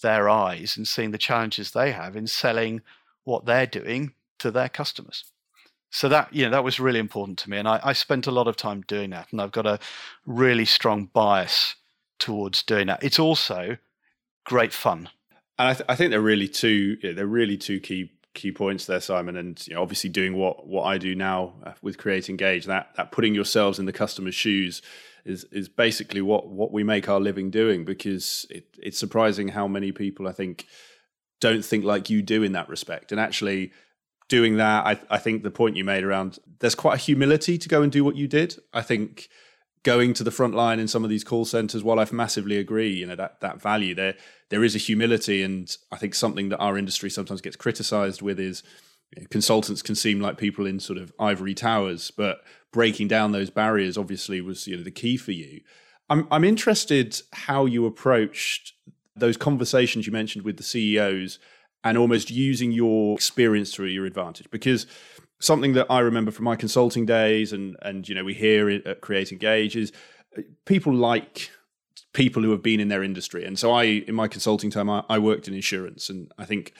their eyes and seeing the challenges they have in selling what they're doing to their customers. So that you know that was really important to me, and I, I spent a lot of time doing that, and I've got a really strong bias towards doing that. It's also great fun and I, th- I think they're really two they're really two key key points there, Simon. And you know, obviously doing what what I do now uh, with Create Engage, that that putting yourselves in the customer's shoes is is basically what what we make our living doing. Because it, it's surprising how many people I think don't think like you do in that respect. And actually doing that, I, I think the point you made around there's quite a humility to go and do what you did. I think going to the front line in some of these call centers, while I massively agree, you know, that that value there, there is a humility, and I think something that our industry sometimes gets criticized with is you know, consultants can seem like people in sort of ivory towers, but breaking down those barriers obviously was you know the key for you. I'm I'm interested how you approached those conversations you mentioned with the CEOs and almost using your experience to your advantage because something that I remember from my consulting days, and and you know we hear it at Create Engage is people like people who have been in their industry. And so I, in my consulting time, I, I worked in insurance, and I think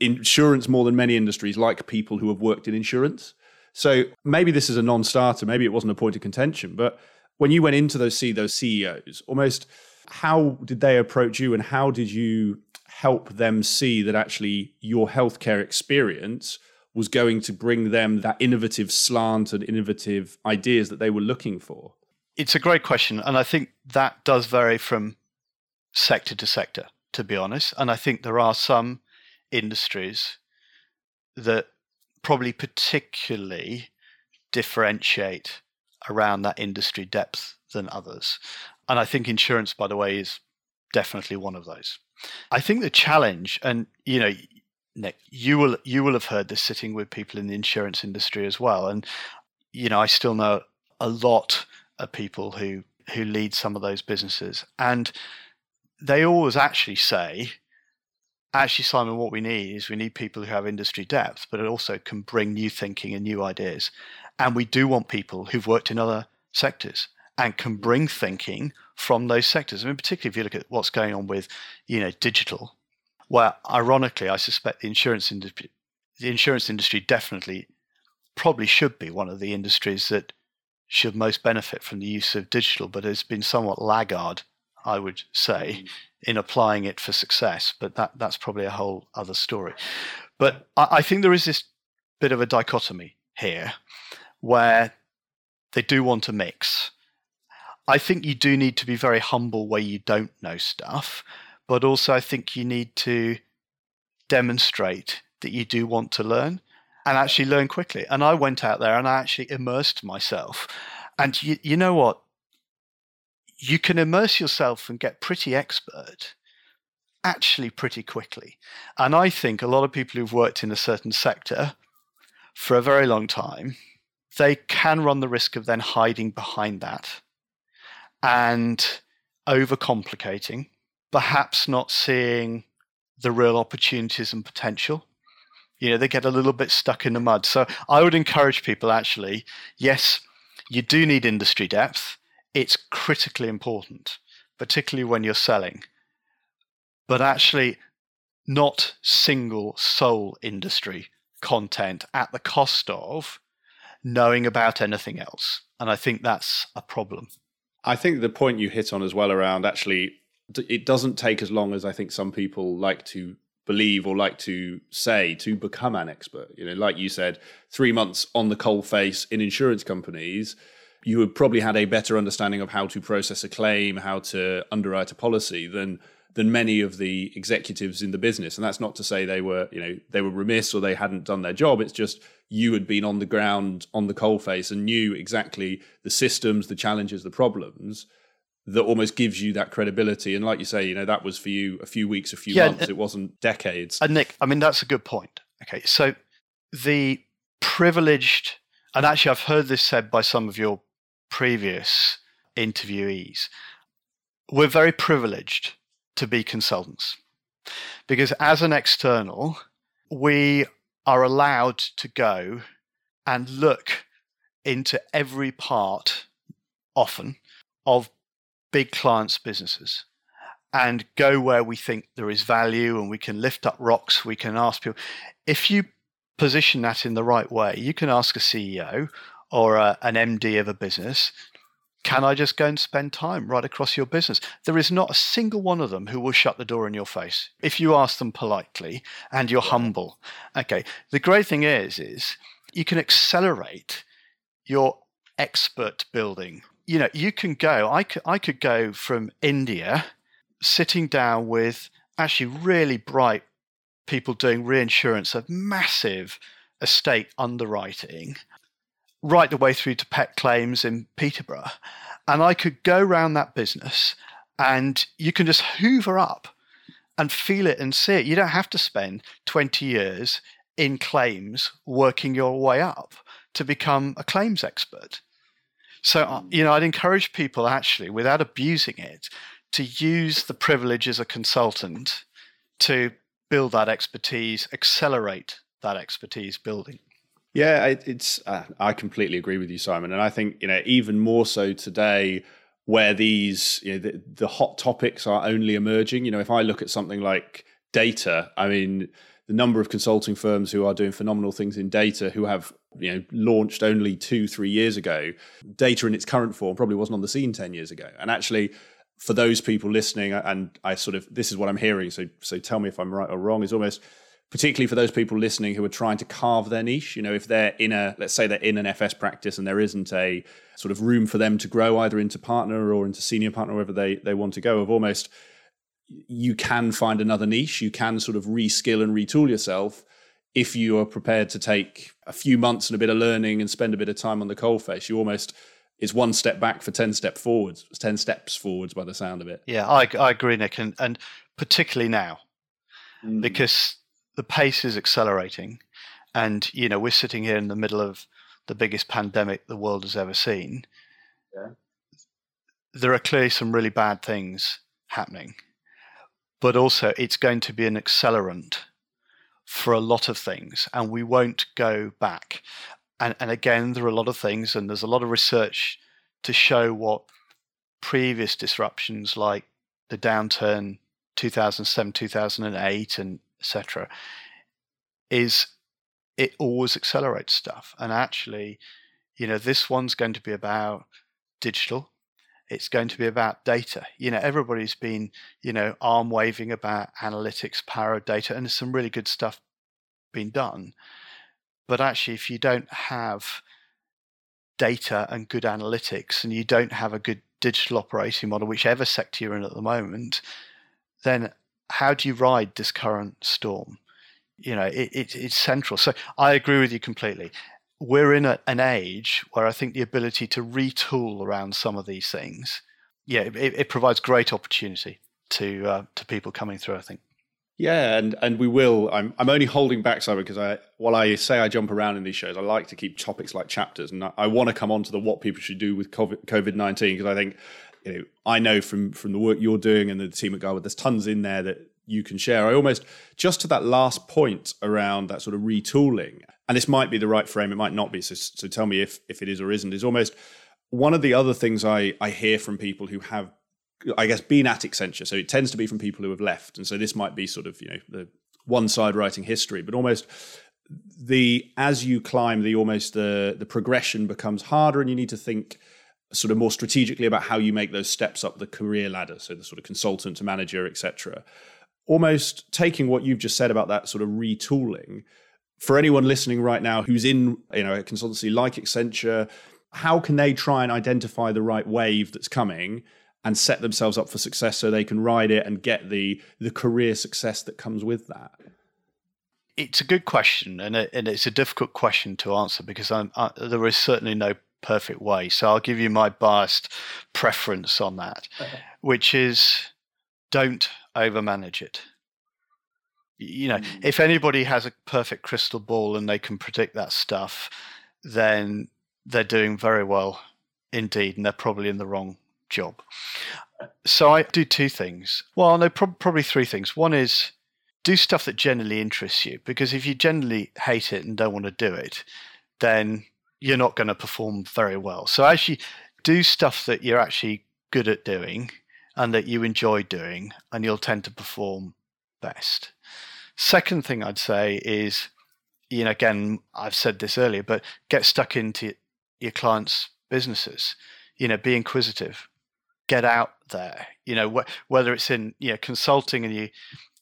insurance more than many industries like people who have worked in insurance. So maybe this is a non-starter. Maybe it wasn't a point of contention, but when you went into those see those CEOs, almost how did they approach you, and how did you help them see that actually your healthcare experience was going to bring them that innovative slant and innovative ideas that they were looking for? It's a great question. And I think that does vary from sector to sector, to be honest. And I think there are some industries that probably particularly differentiate around that industry depth than others. And I think insurance, by the way, is definitely one of those. I think the challenge, and you know, Nick, you will you will have heard this sitting with people in the insurance industry as well, and you know I still know a lot of people who who lead some of those businesses, and they always actually say, actually, Simon, what we need is we need people who have industry depth, but it also can bring new thinking and new ideas, and we do want people who've worked in other sectors and can bring thinking from those sectors. I mean, particularly if you look at what's going on with, you know, digital well, ironically, I suspect the insurance industry, the insurance industry definitely probably should be one of the industries that should most benefit from the use of digital, but has been somewhat laggard, I would say, mm. in applying it for success. But that that's probably a whole other story. But I, I think there is this bit of a dichotomy here where they do want to mix. I think you do need to be very humble where you don't know stuff but also I think you need to demonstrate that you do want to learn and actually learn quickly. And I went out there and I actually immersed myself. And you, you know what? You can immerse yourself and get pretty expert actually pretty quickly. And I think a lot of people who've worked in a certain sector for a very long time, they can run the risk of then hiding behind that and overcomplicating perhaps not seeing the real opportunities and potential. You know, they get a little bit stuck in the mud. So I would encourage people actually, yes, you do need industry depth. It's critically important, particularly when you're selling. But actually, not single sole industry content at the cost of knowing about anything else. And I think that's a problem. I think the point you hit on as well around actually, it doesn't take as long as I think some people like to believe or like to say to become an expert. You know, like you said, three months on the coal face in insurance companies, you would probably had a better understanding of how to process a claim, how to underwrite a policy than than many of the executives in the business. And that's not to say they were, you know, they were remiss or they hadn't done their job. It's just you had been on the ground on the coal face and knew exactly the systems, the challenges, the problems that almost gives you that credibility. And like you say, you know, that was for you a few weeks, a few yeah, months. Uh, it wasn't decades. And Nick, I mean, that's a good point. Okay. So the privileged, and actually, I've heard this said by some of your previous interviewees, we're very privileged to be consultants because as an external, we are allowed to go and look into every part often of big clients' businesses and go where we think there is value and we can lift up rocks. We can ask people. If you position that in the right way, you can ask a CEO or a, an MD of a business, can I just go and spend time right across your business? There is not a single one of them who will shut the door in your face if you ask them politely and you're humble. Okay. The great thing is, is you can accelerate your expert building you know, you can go. I could, I could go from India, sitting down with actually really bright people doing reinsurance of massive estate underwriting, right the way through to pet claims in Peterborough, and I could go around that business, and you can just hoover up and feel it and see it. You don't have to spend twenty years in claims working your way up to become a claims expert. So, uh, you know, I'd encourage people actually, without abusing it, to use the privilege as a consultant to build that expertise, accelerate that expertise building. Yeah, it's. Uh, I completely agree with you, Simon, and I think you know even more so today, where these you know the, the hot topics are only emerging. You know, if I look at something like data, I mean, the number of consulting firms who are doing phenomenal things in data who have you know launched only two three years ago data in its current form probably wasn't on the scene 10 years ago and actually for those people listening and i sort of this is what i'm hearing so so tell me if i'm right or wrong is almost particularly for those people listening who are trying to carve their niche you know if they're in a let's say they're in an fs practice and there isn't a sort of room for them to grow either into partner or into senior partner wherever they they want to go of almost you can find another niche. You can sort of reskill and retool yourself if you are prepared to take a few months and a bit of learning and spend a bit of time on the coalface. You almost it's one step back for ten step forwards. Ten steps forwards by the sound of it. Yeah, I, I agree, Nick, and, and particularly now mm. because the pace is accelerating, and you know we're sitting here in the middle of the biggest pandemic the world has ever seen. Yeah. There are clearly some really bad things happening but also it's going to be an accelerant for a lot of things, and we won't go back. And, and again, there are a lot of things, and there's a lot of research to show what previous disruptions like the downturn 2007 2008 and etc is it always accelerates stuff and actually you know this one's going to be about digital it's going to be about data. You know, everybody's been, you know, arm waving about analytics, power of data, and some really good stuff being done. But actually, if you don't have data and good analytics and you don't have a good digital operating model, whichever sector you're in at the moment, then how do you ride this current storm? You know, it, it, it's central. So I agree with you completely we're in a, an age where I think the ability to retool around some of these things, yeah, it, it provides great opportunity to uh, to people coming through. I think. Yeah, and and we will. I'm I'm only holding back Simon because I while I say I jump around in these shows, I like to keep topics like chapters, and I, I want to come on to the what people should do with COVID nineteen because I think you know I know from from the work you're doing and the team at Garwood, there's tons in there that you can share. I almost just to that last point around that sort of retooling and this might be the right frame, it might not be. So, so tell me if if it is or isn't. Is almost one of the other things I I hear from people who have, I guess, been at Accenture. So it tends to be from people who have left, and so this might be sort of you know the one side writing history, but almost the as you climb, the almost the the progression becomes harder, and you need to think sort of more strategically about how you make those steps up the career ladder. So the sort of consultant to manager, etc. Almost taking what you've just said about that sort of retooling for anyone listening right now who's in you know a consultancy like Accenture, how can they try and identify the right wave that's coming and set themselves up for success so they can ride it and get the the career success that comes with that? It's a good question, and, it, and it's a difficult question to answer because I, there is certainly no perfect way. So I'll give you my biased preference on that, okay. which is don't overmanage it you know, mm. if anybody has a perfect crystal ball and they can predict that stuff, then they're doing very well indeed, and they're probably in the wrong job. So I do two things. Well, no, pro- probably three things. One is do stuff that generally interests you, because if you generally hate it and don't want to do it, then you're not going to perform very well. So actually, do stuff that you're actually good at doing and that you enjoy doing, and you'll tend to perform best. Second thing I'd say is, you know, again, I've said this earlier, but get stuck into your clients' businesses. You know, be inquisitive, get out there. You know, wh- whether it's in you know consulting and you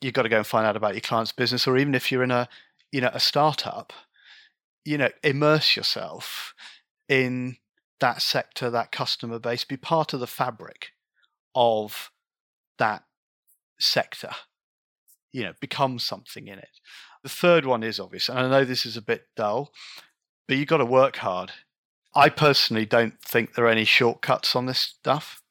you've got to go and find out about your client's business, or even if you're in a you know a startup, you know, immerse yourself in that sector, that customer base, be part of the fabric of that sector you know, become something in it. The third one is obvious, and I know this is a bit dull, but you've got to work hard. I personally don't think there are any shortcuts on this stuff.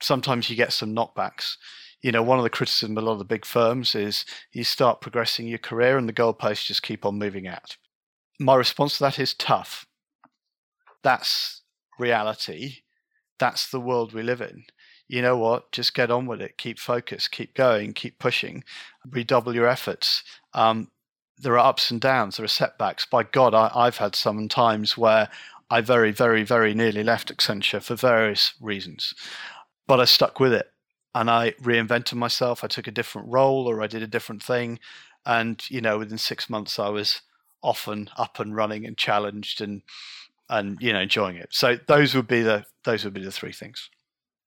Sometimes you get some knockbacks. You know, one of the criticisms of a lot of the big firms is you start progressing your career and the goalposts just keep on moving out. My response to that is tough. That's reality. That's the world we live in you know what? Just get on with it. Keep focused. Keep going. Keep pushing. Redouble your efforts. Um, there are ups and downs. There are setbacks. By God, I, I've had some times where I very, very, very nearly left Accenture for various reasons, but I stuck with it and I reinvented myself. I took a different role or I did a different thing, and you know, within six months, I was often up and running and challenged and and you know enjoying it. So those would be the those would be the three things.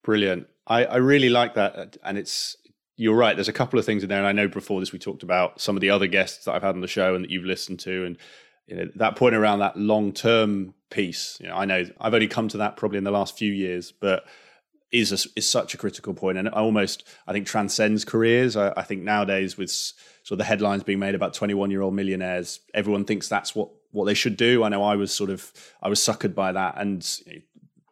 Brilliant. I, I really like that, uh, and it's you're right. There's a couple of things in there, and I know before this we talked about some of the other guests that I've had on the show and that you've listened to, and you know that point around that long term piece. You know, I know I've only come to that probably in the last few years, but is a, is such a critical point, and almost I think transcends careers. I, I think nowadays with sort of the headlines being made about 21 year old millionaires, everyone thinks that's what what they should do. I know I was sort of I was suckered by that, and you know,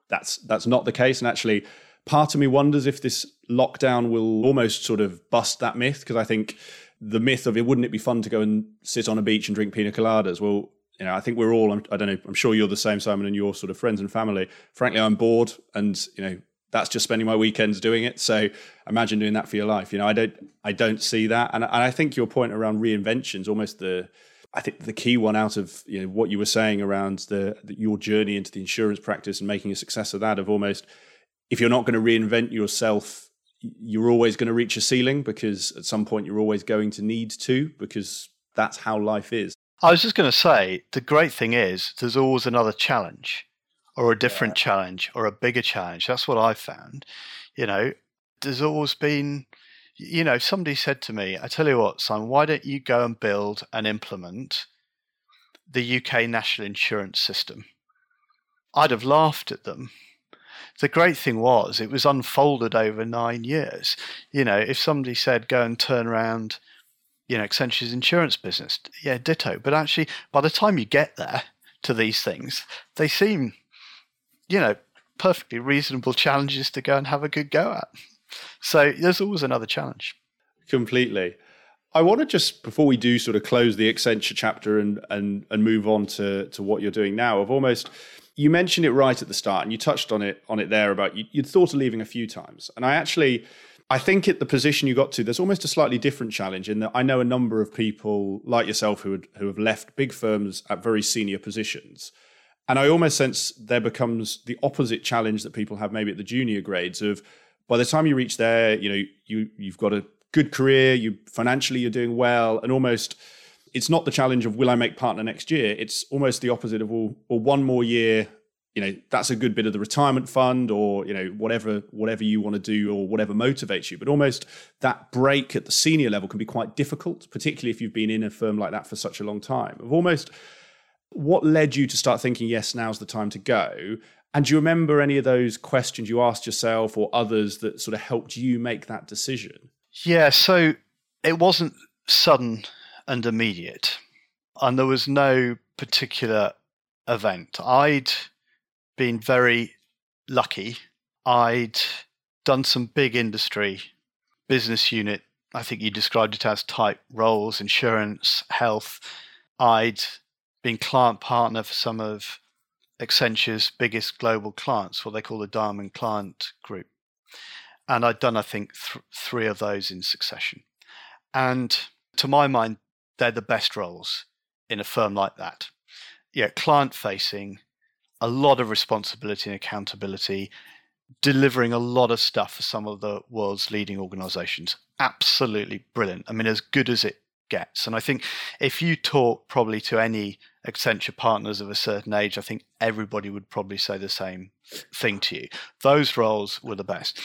that's that's not the case. And actually, part of me wonders if this lockdown will almost sort of bust that myth because I think the myth of it wouldn't it be fun to go and sit on a beach and drink pina coladas? Well, you know, I think we're all. I don't know. I'm sure you're the same, Simon, and your sort of friends and family. Frankly, I'm bored, and you know, that's just spending my weekends doing it. So imagine doing that for your life. You know, I don't. I don't see that, and, and I think your point around reinvention is almost the. I think the key one out of you know what you were saying around the, the your journey into the insurance practice and making a success of that of almost if you're not going to reinvent yourself you're always going to reach a ceiling because at some point you're always going to need to because that's how life is. I was just going to say the great thing is there's always another challenge or a different yeah. challenge or a bigger challenge. That's what i've found you know. There's always been you know somebody said to me i tell you what simon why don't you go and build and implement the uk national insurance system? I'd have laughed at them the great thing was it was unfolded over nine years. You know, if somebody said go and turn around, you know, Accenture's insurance business, yeah, ditto. But actually, by the time you get there to these things, they seem, you know, perfectly reasonable challenges to go and have a good go at. So there's always another challenge. Completely. I want to just before we do sort of close the Accenture chapter and and and move on to to what you're doing now. I've almost you mentioned it right at the start, and you touched on it on it there about you, would thought of leaving a few times, and I actually. I think at the position you got to, there's almost a slightly different challenge in that I know a number of people like yourself who, would, who have left big firms at very senior positions. And I almost sense there becomes the opposite challenge that people have maybe at the junior grades of by the time you reach there, you know, you you've got a good career, you financially you're doing well, and almost it's not the challenge of will I make partner next year. It's almost the opposite of well, well one more year you know that's a good bit of the retirement fund or you know whatever whatever you want to do or whatever motivates you. But almost that break at the senior level can be quite difficult particularly if you've been in a firm like that for such a long time. Of almost what led you to start thinking yes now's the time to go? And do you remember any of those questions you asked yourself or others that sort of helped you make that decision? Yeah so it wasn't sudden and immediate and there was no particular event i'd been very lucky. I'd done some big industry business unit. I think you described it as type roles, insurance, health. I'd been client partner for some of Accenture's biggest global clients, what they call the Diamond Client Group. And I'd done, I think, th- three of those in succession. And to my mind, they're the best roles in a firm like that. Yeah, client facing, a lot of responsibility and accountability, delivering a lot of stuff for some of the world's leading organizations. Absolutely brilliant. I mean, as good as it gets. And I think if you talk probably to any Accenture partners of a certain age, I think everybody would probably say the same thing to you. Those roles were the best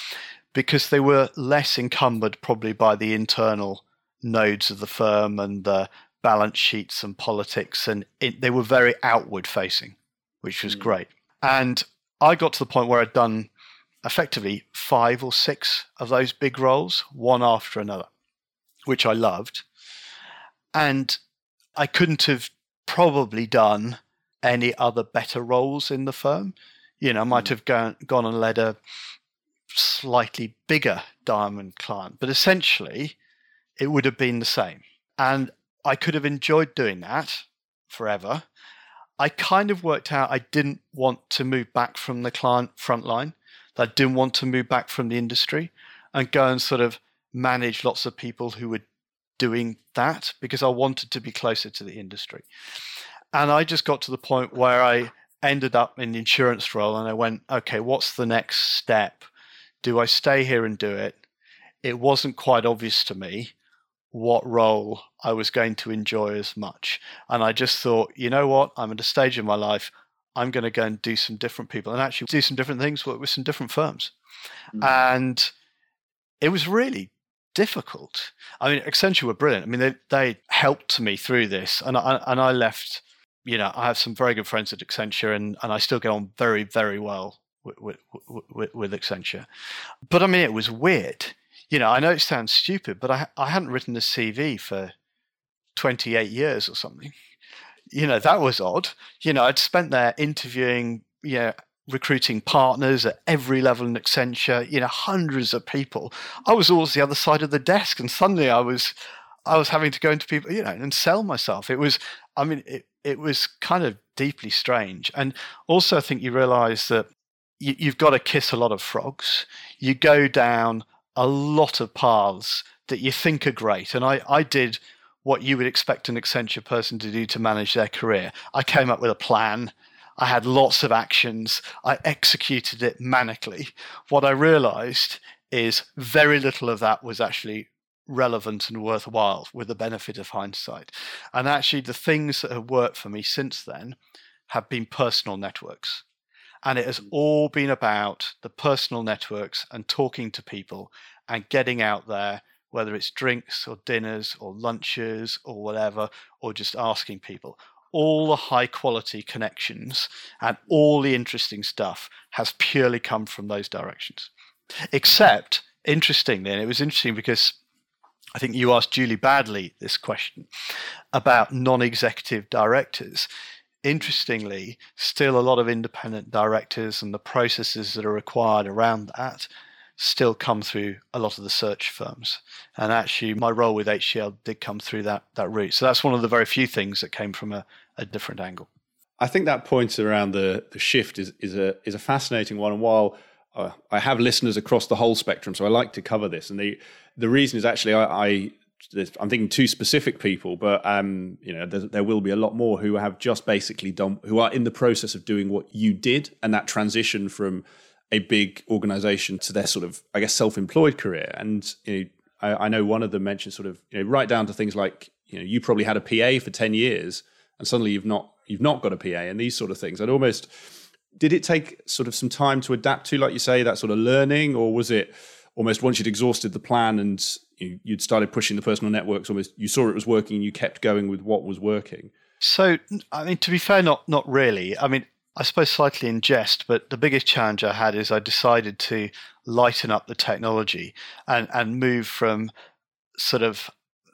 because they were less encumbered probably by the internal nodes of the firm and the balance sheets and politics, and it, they were very outward facing which was mm. great. And I got to the point where I'd done effectively five or six of those big roles, one after another, which I loved. And I couldn't have probably done any other better roles in the firm. You know, I might mm. have gone, gone and led a slightly bigger diamond client, but essentially it would have been the same. And I could have enjoyed doing that forever. I kind of worked out I didn't want to move back from the client front line. I didn't want to move back from the industry and go and sort of manage lots of people who were doing that because I wanted to be closer to the industry. And I just got to the point where I ended up in the insurance role and I went, okay, what's the next step? Do I stay here and do it? It wasn't quite obvious to me what role I was going to enjoy as much. And I just thought, you know what? I'm at a stage in my life. I'm going to go and do some different people and actually do some different things, work with some different firms. Mm-hmm. And it was really difficult. I mean, Accenture were brilliant. I mean, they, they helped me through this. And I, and I left, you know, I have some very good friends at Accenture and, and I still get on very, very well with, with, with, with Accenture. But I mean, it was weird you know, I know it sounds stupid, but I I hadn't written a CV for 28 years or something. You know, that was odd. You know, I'd spent there interviewing, you know, recruiting partners at every level in Accenture, you know, hundreds of people. I was always the other side of the desk and suddenly I was I was having to go into people, you know, and sell myself. It was I mean, it, it was kind of deeply strange. And also I think you realize that you, you've got to kiss a lot of frogs. You go down a lot of paths that you think are great. And I, I did what you would expect an Accenture person to do to manage their career. I came up with a plan. I had lots of actions. I executed it manically. What I realized is very little of that was actually relevant and worthwhile with the benefit of hindsight. And actually, the things that have worked for me since then have been personal networks. And it has mm. all been about the personal networks and talking to people and getting out there, whether it's drinks or dinners or lunches or whatever, or just asking people. All the high quality connections and all the interesting stuff has purely come from those directions. Except, interestingly, and it was interesting because I think you asked Julie Badley this question about non executive directors interestingly, still a lot of independent directors and the processes that are required around that still come through a lot of the search firms. And actually, my role with HCL did come through that, that route. So that's one of the very few things that came from a, a different angle. I think that point around the, the shift is, is, a, is a fascinating one. And while uh, I have listeners across the whole spectrum, so I like to cover this. And the, the reason is actually I, I I'm thinking two specific people, but um, you know, there, will be a lot more who have just basically done, who are in the process of doing what you did, and that transition from a big organization to their sort of, I guess, self-employed career. And you know, I, I know one of them mentioned sort of, you know, right down to things like you know you probably had a PA for ten years, and suddenly you've not you've not got a PA, and these sort of things. And almost did it take sort of some time to adapt to, like you say, that sort of learning, or was it almost once you'd exhausted the plan and you, would started pushing the personal networks, almost you saw it was working, and you kept going with what was working? So, I mean, to be fair, not not really. I mean, I suppose slightly in jest, but the biggest challenge I had is I decided to lighten up the technology and and move from sort of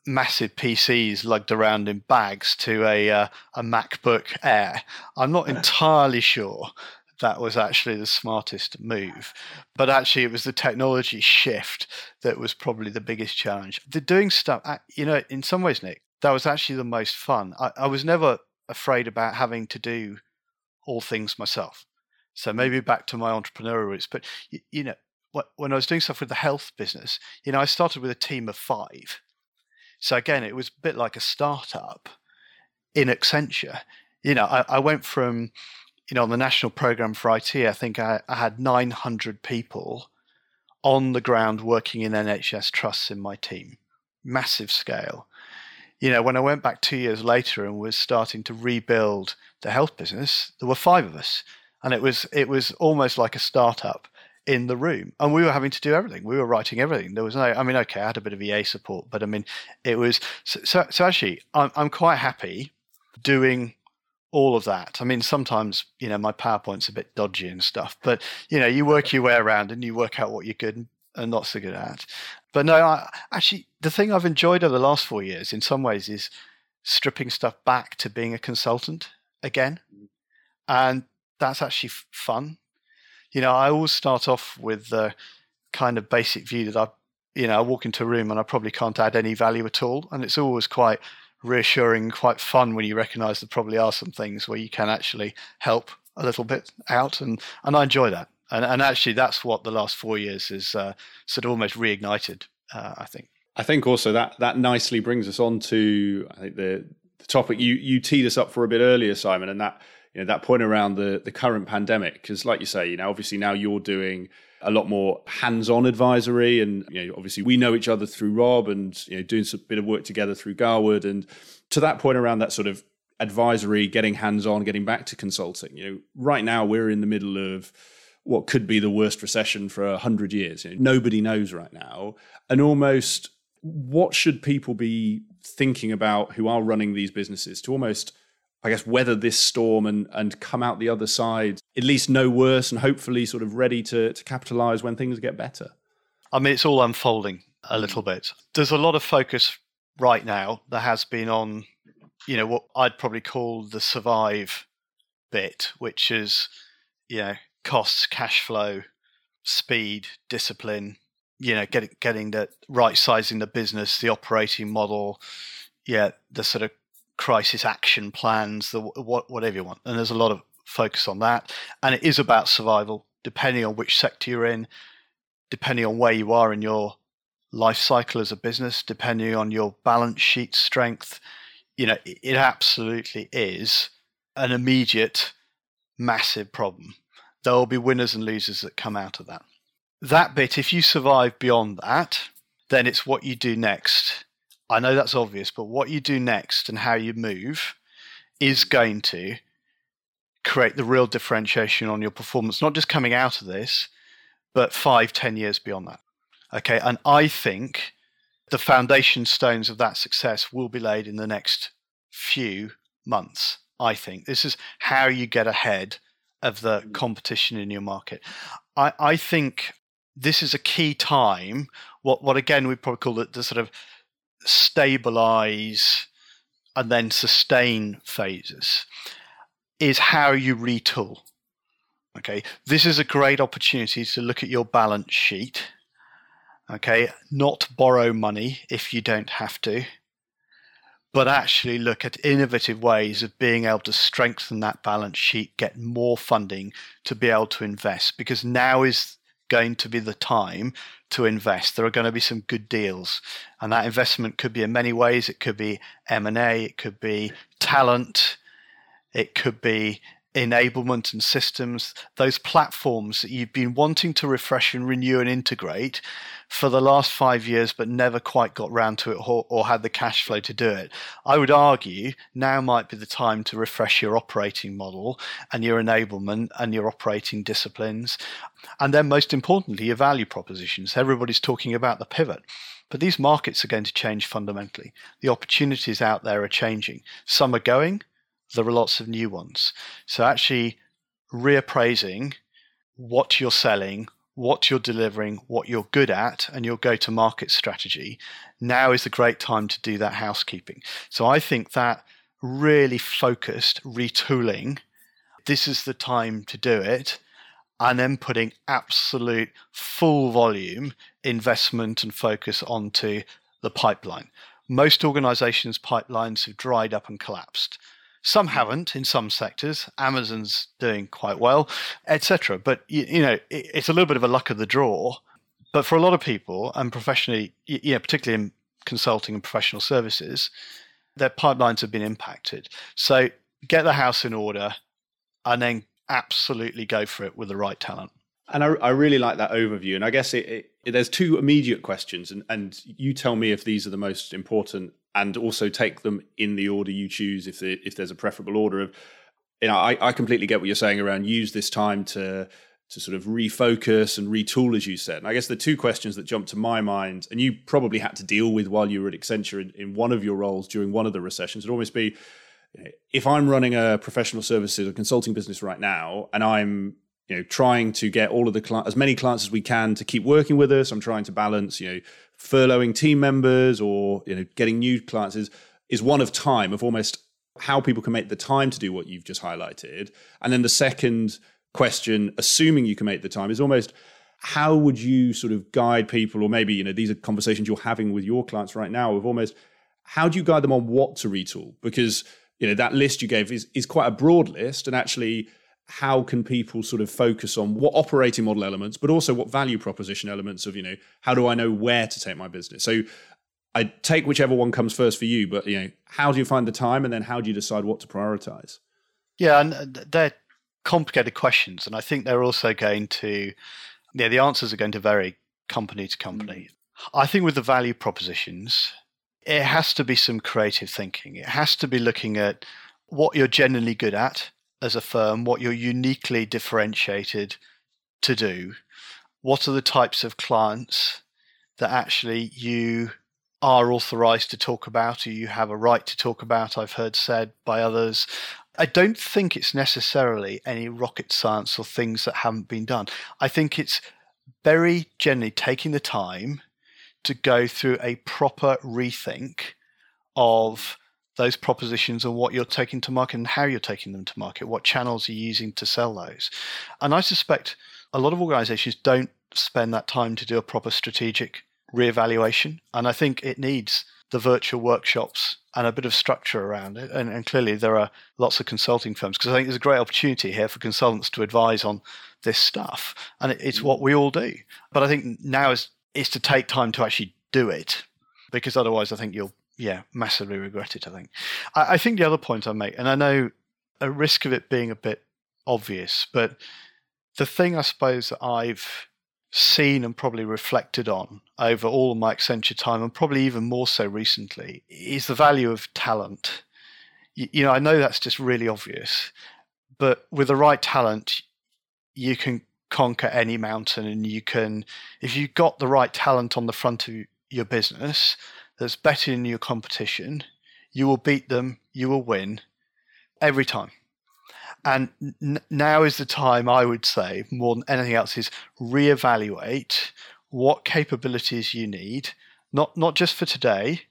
massive PCs lugged around in bags to a uh, a MacBook Air. I'm not entirely sure that was actually the smartest move, but actually it was the technology shift that was probably the biggest challenge. The doing stuff, you know, in some ways, Nick, that was actually the most fun. I, I was never afraid about having to do all things myself. So hmm. maybe back to my entrepreneurial roots, but you, you know, when I was doing stuff with the health business, you know, I started with a team of five so again, it was a bit like a startup in Accenture. You know, I, I went from, you know, on the national program for IT, I think I, I had 900 people on the ground working in NHS trusts in my team. Massive scale. You know, when I went back two years later and was starting to rebuild the health business, there were five of us. And it was it was almost like a startup in the room and we were having to do everything we were writing everything there was no i mean okay i had a bit of ea support but i mean it was so, so, so actually I'm, I'm quite happy doing all of that. I mean sometimes you know my powerpoint's a bit dodgy and stuff but you know you work your way around and you work out what you're good and not so good at. But no I, actually the thing i've enjoyed over the last four years in some ways is stripping stuff back to being a consultant again. And that's actually fun. You know, I always start off with the kind of basic view that I, you know, I walk into a room and I probably can't add any value at all, and it's always quite reassuring, quite fun when you recognise there probably are some things where you can actually help a little bit out, and and I enjoy that, and and actually that's what the last four years has uh, sort of almost reignited. Uh, I think. I think also that that nicely brings us on to I think the the topic you you teed us up for a bit earlier, Simon, and that you know that point around the the current pandemic because like you say you know obviously now you're doing a lot more hands-on advisory and you know obviously we know each other through rob and you know doing a bit of work together through garwood. And to that point around that sort of advisory getting hands-on getting back to consulting you know right now we're in the middle of what could be the worst recession for a hundred years. You know, nobody knows right now. And almost what should people be thinking about who are running these businesses to almost I guess, weather this storm and and come out the other side at least no worse and hopefully sort of ready to to capitalize when things get better. I mean, it's all unfolding a little bit. There's a lot of focus right now that has been on, you know, what I'd probably call the survive bit, which is, you know, costs, cash flow, speed, discipline, you know, getting getting the right sizing the business, the operating model, yeah, the sort of crisis action plans, the what, whatever you want. And there's a lot of focus on that. And it is about survival, depending on which sector you're in, depending on where you are in your life cycle as a business, depending on your balance sheet strength. You know, it absolutely is an immediate, massive problem. There will be winners and losers that come out of that. That bit, if you survive beyond that, then it's what you do next I know that's obvious, but what you do next and how you move is going to create the real differentiation on your performance, not just coming out of this, but five, ten years beyond that. Okay. And I think the foundation stones of that success will be laid in the next few months. I think this is how you get ahead of the mm. competition in your market. I, I think this is a key time. What, what again we probably call it the sort of stabilize and then sustain phases is how you retool. Okay, this is a great opportunity to look at your balance sheet. Okay, not borrow money if you don't have to, but actually look at innovative ways of being able to strengthen that balance sheet, get more funding to be able to invest because now is going to be the time to invest. There are going to be some good deals, and that investment could be in many ways. It could be M and A, it could be talent, it could be enablement and systems, those platforms that you've been wanting to refresh and renew and integrate for the last five years, but never quite got round to it or, or, had the cash flow to do it. I would argue now might be the time to refresh your operating model and your enablement and your operating disciplines. And then, most importantly, your value propositions. Everybody's talking about the pivot. But these markets are going to change fundamentally. The opportunities out there are changing. Some are going, there are lots of new ones. So actually reappraising what you're selling, what you're delivering, what you're good at, and your go to market strategy, now is the great time to do that housekeeping. So I think that really focused retooling, this is the time to do it. And then putting absolute full volume investment and focus onto the pipeline. Most organizations' pipelines have dried up and collapsed. Some haven't in some sectors. Amazon's doing quite well, etc. But you, you know, it, it's a little bit of a luck of the draw. But for a lot of people, and professionally, you know, particularly in consulting and professional services, their pipelines have been impacted. So get the house in order, and then absolutely go for it with the right talent. And I, I really like that overview. And I guess it, it, there's two immediate questions, and, and you tell me if these are the most important and also take them in the order you choose if the, if there's a preferable order of you know I, I completely get what you're saying around use this time to to sort of refocus and retool as you said. And i guess the two questions that jump to my mind and you probably had to deal with while you were at accenture in, in one of your roles during one of the recessions would almost be if i'm running a professional services or consulting business right now and i'm you know trying to get all of the cli- as many clients as we can to keep working with us. I'm trying to balance you know furloughing team members or you know getting new clients is is one of time of almost how people can make the time to do what you've just highlighted. And then the second question assuming you can make the time is almost how would you sort of guide people? Or maybe you know these are conversations you're having with your clients right now of almost how do you guide them on what to retool? Because you know that list you gave is is quite a broad list. And actually how can people sort of focus on what operating model elements, but also what value proposition elements of, you know, how do I know where to take my business? So I take whichever one comes first for you, but, you know, how do you find the time and then how do you decide what to prioritize? Yeah, and uh, they're complicated questions. And I think they're also going to, yeah, the answers are going to vary company to company. Mm. I think with the value propositions, it has to be some creative thinking. It has to be looking at what you're generally good at as a firm, what you're uniquely differentiated to do. What are the types of clients that actually you are authorized to talk about or you have a right to talk about, I've heard said by others. I don't think it's necessarily any rocket science or things that haven't been done. I think it's very generally taking the time to go through a proper rethink of those propositions and what you're taking to market and how you're taking them to market, what channels you're using to sell those. And I suspect a lot of organizations don't spend that time to do a proper strategic reevaluation. And I think it needs the virtual workshops and a bit of structure around it. And, and clearly, there are lots of consulting firms because I think there's a great opportunity here for consultants to advise on this stuff. And it, it's mm. what we all do. But I think now is, is to take time to actually do it because otherwise, I think you'll yeah, massively regret it. I think. I, I think the other point I make, and I know a risk of it being a bit obvious, but the thing I suppose that I've seen and probably reflected on over all of my Accenture time, and probably even more so recently, is the value of talent. You, you know, I know that's just really obvious, but with the right talent, you can conquer any mountain, and you can, if you've got the right talent on the front of your business, that's better than your competition, you will beat them, you will win every time. And n- now is the time, I would say, more than anything else, is reevaluate what capabilities you need, not, not just for today,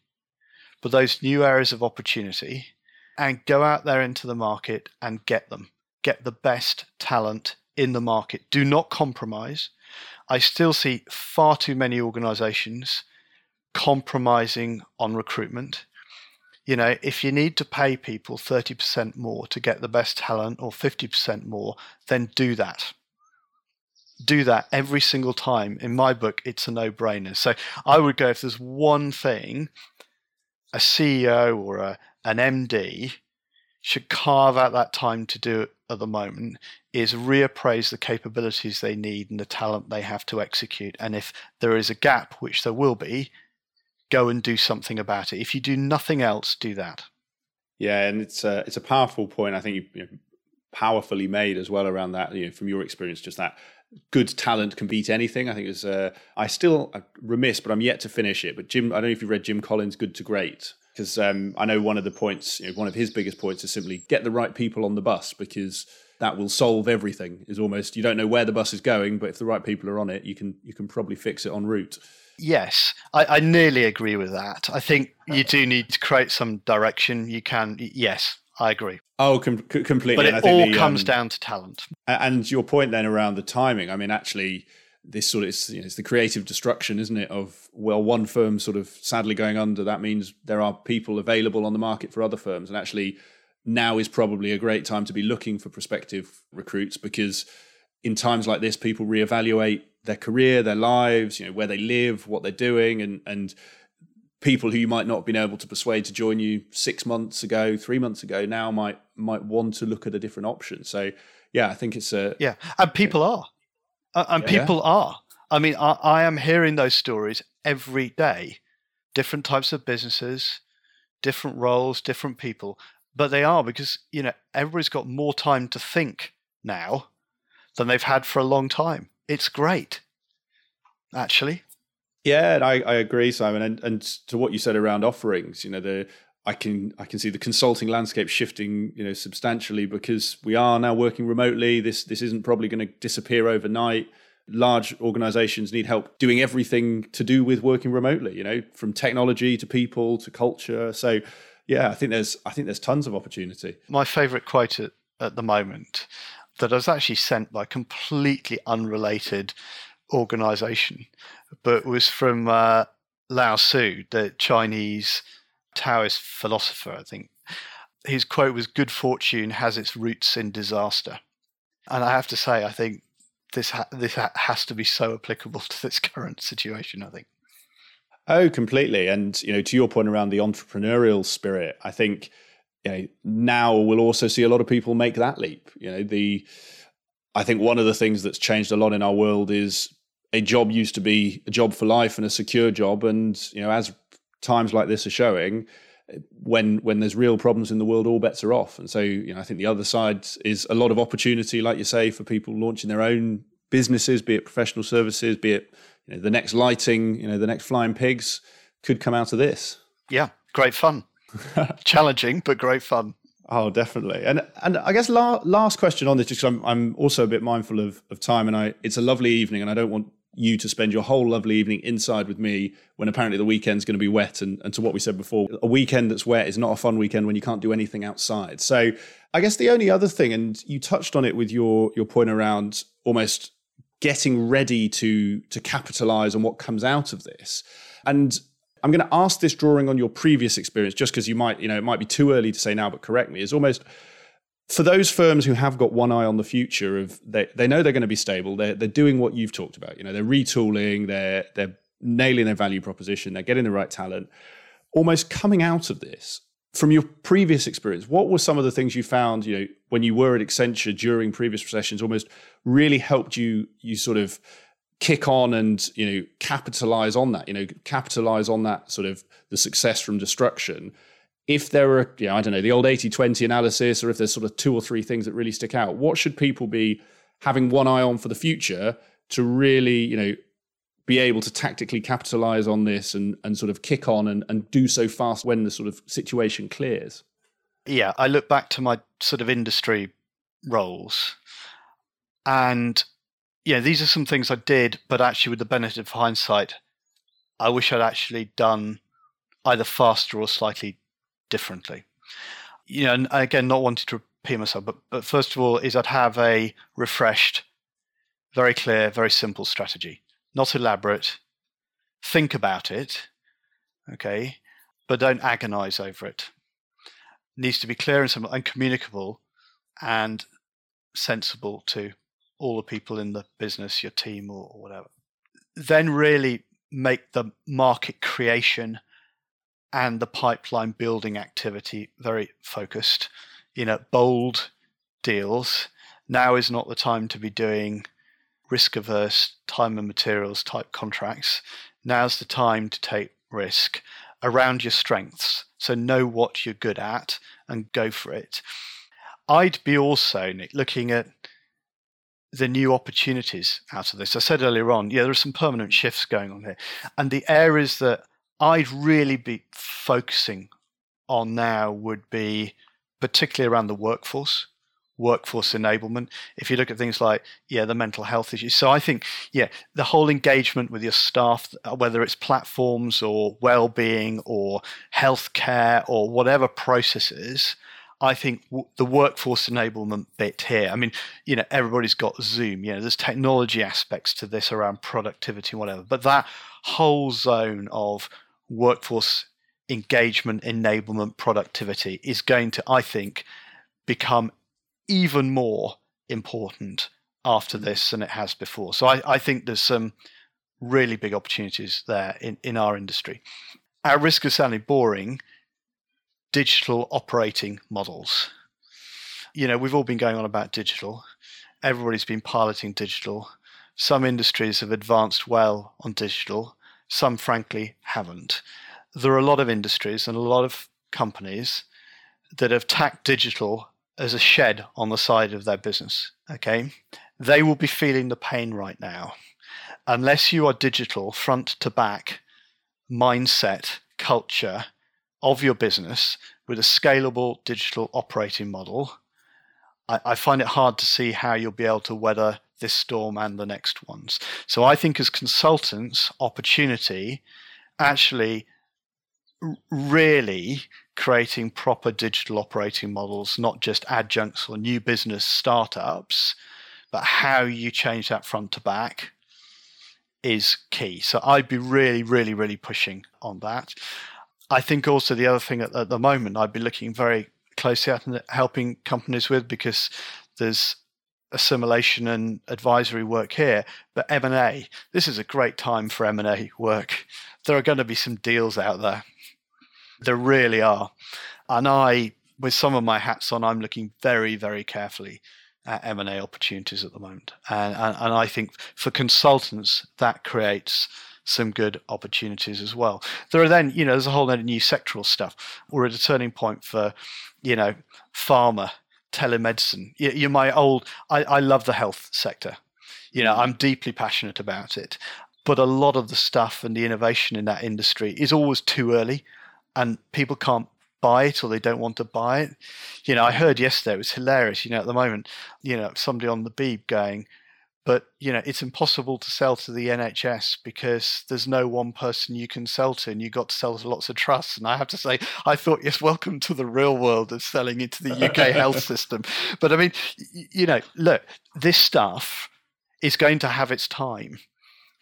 but those new areas of opportunity, and go out there into the market and get them. Get the best talent in the market. Do not compromise. I still see far too many organizations compromising on recruitment. You know, if you need to pay people 30% more to get the best talent or 50% more, then do that. Do that every single time. In my book, it's a no brainer. So I would go if there's one thing a CEO or a, an MD should carve out that time to do at the moment is reappraise the capabilities they need and the talent they have to execute. And if there is a gap, which there will be, go and do something about it. If you do nothing else, do that. Yeah, and it's a, it's a powerful point. I think you, you know, powerfully made as well around that. You know, from your experience, just that good talent can beat anything. I think it's. Uh, I still uh, remiss, but I'm yet to finish it. But Jim, I don't know if you read Jim Collins' "Good to Great." Because um, I know one of the points, you know, one of his biggest points is simply get the right people on the bus because that will solve everything. Is almost you don't know where the bus is going, but if the right people are on it, you can you can probably fix it en route. Yes, I, I nearly agree with that. I think you do need to create some direction. You can, yes, I agree. Oh, com- completely. But it all the, comes um, down to talent. And your point then around the timing. I mean, actually, this sort of you know, it's the creative destruction, isn't it? Of well, one firm sort of sadly going under. That means there are people available on the market for other firms, and actually, now is probably a great time to be looking for prospective recruits because in times like this, people reevaluate their career, their lives, you know, where they live, what they're doing, and and people who you might not have been able to persuade to join you six months ago, three months ago, now might might want to look at a different option. So yeah, I think it's a yeah, and people are, and yeah. people are. I mean, I, I am hearing those stories every day. Different types of businesses, different roles, different people, but they are because you know everybody's got more time to think now than they've had for a long time. It's great, actually. Yeah, I, I agree, Simon. And and to what you said around offerings, you know, the I can I can see the consulting landscape shifting, you know, substantially because we are now working remotely. This this isn't probably going to disappear overnight. Large organizations need help doing everything to do with working remotely, you know, from technology to people to culture. So yeah, I think there's I think there's tons of opportunity. My favorite quote at, at the moment that I was actually sent by a completely unrelated organization, but was from uh, Lao Tzu, the Chinese Taoist philosopher, I think. His quote was Good fortune has its roots in disaster. And I have to say, I think this, ha- this ha- has to be so applicable to this current situation, I think. Oh, completely. And, you know, to your point around the entrepreneurial spirit, I think you know, now we'll also see a lot of people make that leap. You know, the I think one of the things that's changed a lot in our world is a job used to be a job for life and a secure job, and you know, as times like this are showing, when when there's real problems in the world, all bets are off. And so, you know, I think the other side is a lot of opportunity, like you say, for people launching their own businesses, be it professional services, be it you know, the next lighting, you know, the next flying pigs could come out of this. Yeah, great fun. Challenging, but great fun. Oh, definitely. And and I guess la- last question on this, just I'm I'm also a bit mindful of of time, and I it's a lovely evening, and I don't want you to spend your whole lovely evening inside with me when apparently the weekend's going to be wet. And, and to what we said before, a weekend that's wet is not a fun weekend when you can't do anything outside. So I guess the only other thing, and you touched on it with your your point around almost getting ready to to capitalize on what comes out of this. And I'm going to ask this drawing on your previous experience, just because you might, you know, it might be too early to say now, but correct me. Is almost for those firms who have got one eye on the future of they, they know they're going to be stable. They're they're doing what you've talked about. You know, they're retooling. They're they're nailing their value proposition. They're getting the right talent. Almost coming out of this from your previous experience, what were some of the things you found? You know, when you were at Accenture during previous recessions, almost really helped you you sort of kick on and you know capitalize on that you know capitalize on that sort of the success from destruction. If there are you know, i don't know the old 80-20 analysis or if there's sort of two or three things that really stick out what should people be having one eye on for the future to really you know be able to tactically capitalize on this and and sort of kick on and, and do so fast when the sort of situation clears? Yeah i look back to my sort of industry roles and yeah, these are some things I did, but actually, with the benefit of hindsight, I wish I'd actually done either faster or slightly differently. You know, and again, not wanting to repeat myself, but, but first of all, is I'd have a refreshed, very clear, very simple strategy, not elaborate. Think about it, okay, but don't agonize over it. it needs to be clear and simple and communicable and sensible too all the people in the business, your team, or, or whatever. Then really make the market creation and the pipeline building activity very focused. you know, bold deals, now is not the time to be doing risk averse time and materials type contracts. Now's the time to take risk around your strengths. So know what you're good at and go for it. I'd be also, Nick, looking at the new opportunities out of this. I said earlier on, yeah, there are some permanent shifts going on here. And the areas that I'd really be focusing on now would be particularly around the workforce workforce enablement. If you look at things like, yeah, the mental health issues. So I think, yeah, the whole engagement with your staff, uh, whether it's platforms or well-being or healthcare or whatever processes, I think w- the workforce enablement bit here. I mean, you know, everybody's got Zoom. You know, there's technology aspects to this around productivity, whatever. But that whole zone of workforce engagement, enablement, productivity is going to, I think, become even more important after mm. this than it has before. So I, I think there's some really big opportunities there in, in our industry. At risk of sounding boring, digital operating models. You know, we've all been going on about digital. Everybody's been piloting digital. Some industries have advanced well on digital, some, frankly, haven't. There are a lot of industries and a lot of companies that have tacked digital as a shed on the side of their business. Okay. They will be feeling the pain right now. Unless you are digital front to back mindset, culture of your business with a scalable digital operating model, I, I find it hard to see how you'll be able to weather this storm and the next ones. So I think as consultants, opportunity actually really creating proper digital operating models, not just adjuncts or new business startups, but how you change that front to back is key. So I'd be really, really, really pushing on that. I think also the other thing at, at the moment I'd be looking very closely at and helping companies with because there's assimilation and advisory work here, but M&A, this is a great time for M&A work. There are going to be some deals out there there really are. And I, with some of my hats on, I'm looking very, very carefully at M&A opportunities at the moment. And, and, and I think for consultants, that creates some good opportunities as well. There are then, you know, there's a whole lot of new sectoral stuff. We're at a turning point for, you know, pharma, telemedicine. You're my old, I, I love the health sector. You know, mm-hmm. I'm deeply passionate about it. But a lot of the stuff and the innovation in that industry is always too early and people can't buy it or they don't want to buy it. You know, I heard yesterday it was hilarious. You know, at the moment, you know, somebody on the Beeb going, but you know, it's impossible to sell to the NHS because there's no one person you can sell to, and you've got to sell to lots of trusts. And I have to say, I thought, yes, welcome to the real world of selling into the UK health system. But I mean, you know, look, this stuff is going to have its time.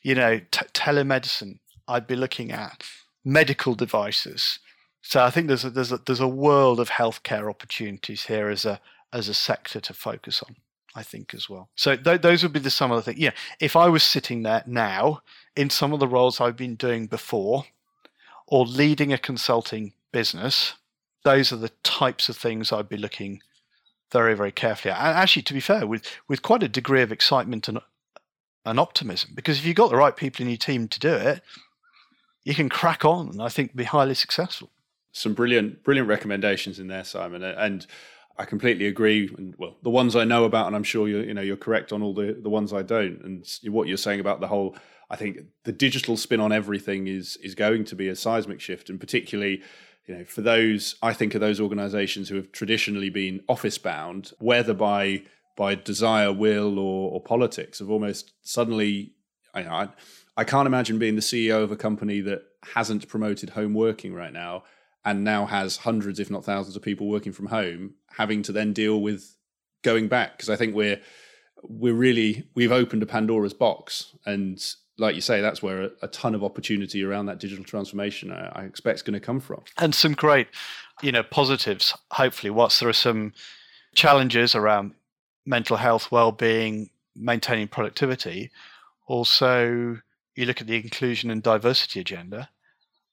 You know, t- telemedicine. I'd be looking at medical devices. So I think there's a, there's a, there's a world of healthcare opportunities here as a as a sector to focus on. I think as well. So th- those would be the some of the things. Yeah, if I was sitting there now in some of the roles I've been doing before, or leading a consulting business, those are the types of things I'd be looking very very carefully at. And actually, to be fair, with with quite a degree of excitement and and optimism, because if you've got the right people in your team to do it, you can crack on and I think be highly successful. Some brilliant, brilliant recommendations in there, Simon. And I completely agree. And well, the ones I know about, and I'm sure you you know you're correct on all the the ones I don't. And what you're saying about the whole, I think the digital spin on everything is is going to be a seismic shift, and particularly. You know, for those, I think of those organisations who have traditionally been office bound, whether by by desire, will, or, or politics, have almost suddenly. I, I, I can't imagine being the CEO of a company that hasn't promoted home working right now and now has hundreds, if not thousands, of people working from home, having to then deal with going back. Because I think we're we're really we've opened a Pandora's box, and like you say, that's where a, a ton of opportunity around that digital transformation uh, I, I expect is going to come from. And some great, you know, positives. Hopefully, whilst there are some challenges around mental health, well-being, maintaining productivity, also you look at the inclusion and diversity agenda,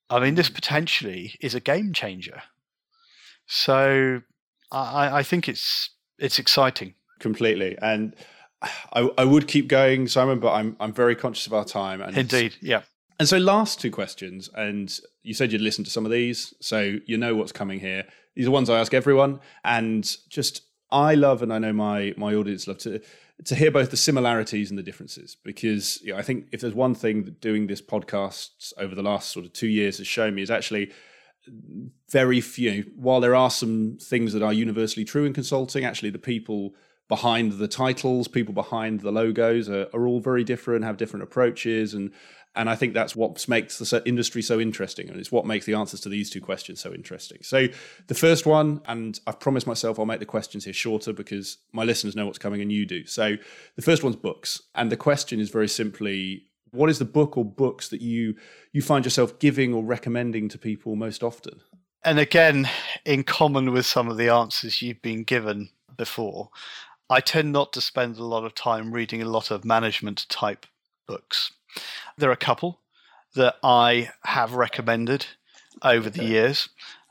I mean, this potentially is a game changer. So, I, I think it's it's exciting. Completely. And I, I would keep going, Simon, but I'm I'm very conscious of our time. And Indeed, yeah. And so, last two questions, and you said you'd listen to some of these, so you know what's coming here. These are ones I ask everyone, and just I love, and I know my my audience love to to hear both the similarities and the differences, because you know, I think if there's one thing that doing this podcast over the last sort of two years has shown me is actually very few. While there are some things that are universally true in consulting, actually the people behind the titles, people behind the logos are, are all very different, have different approaches, and and I think that's what makes the industry so interesting, and it's what makes the answers to these two questions so interesting. So, the first one, and I've promised myself I'll make the questions here shorter because my listeners know what's coming and you do. So, the first one's books, and the question is very simply what is the book or books that you you find yourself giving or recommending to people most often? And again, in common with some of the answers you've been given before, I tend not to spend a lot of time reading a lot of management type books. There are a couple that I have recommended over the years,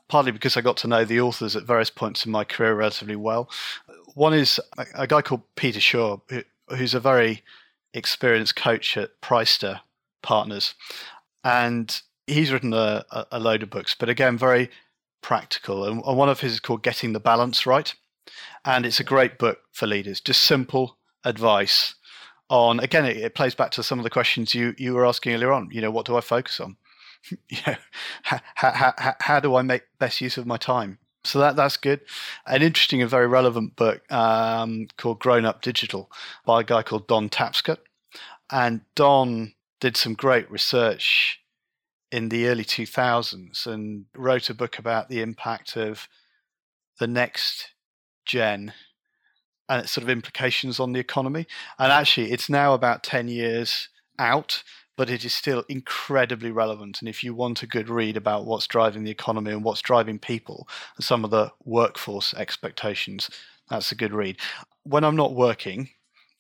partly because I got to know the authors at various points in my career relatively well. One is a guy called Peter Shaw, who's a very experienced coach at Praesta Partners. And he's written a, a load of books, but again, very practical. And one of his is called Getting the Balance Right. And it's a great book for leaders, just simple advice on again it, it, plays back to some of the questions you you were asking earlier on. You know what do i focus on? You know how, how, how do i make best use of my time? So that that's good. An interesting and very relevant book um, called grown up digital by a guy called don tapscott. And don did some great research in the early 2000s and wrote a book about the impact of the next gen and its sort of implications on the economy. And mm. actually, it's now about 10 years out, but it is still incredibly relevant. And if you want a good read about what's driving the economy and what's driving people and some of the workforce expectations, that's a good read. When I'm not working,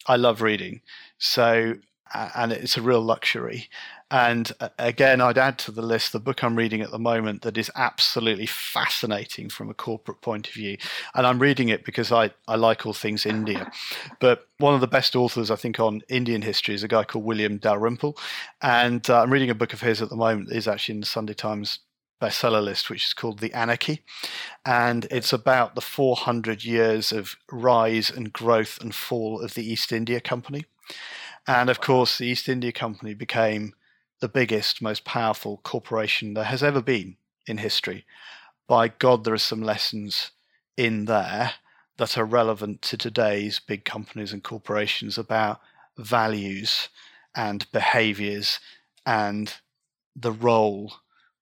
I love reading. So, and it's a real luxury. And uh, again, I'd add to the list the book I'm reading at the moment that is absolutely fascinating from a corporate point of view. And I'm reading it because I, I like all things India. But one of the best authors, I think, on Indian history is a guy called William Dalrymple. And uh, I'm reading a book of his at the moment, is actually in the Sunday Times bestseller list, which is called The Anarchy. And it's about the 400 years of rise and growth and fall of the East India Company. And of course, the East India Company became the biggest, most powerful corporation there has ever been in history. By God, there are some lessons in there that are relevant to today's big companies and corporations about values and behaviors and the role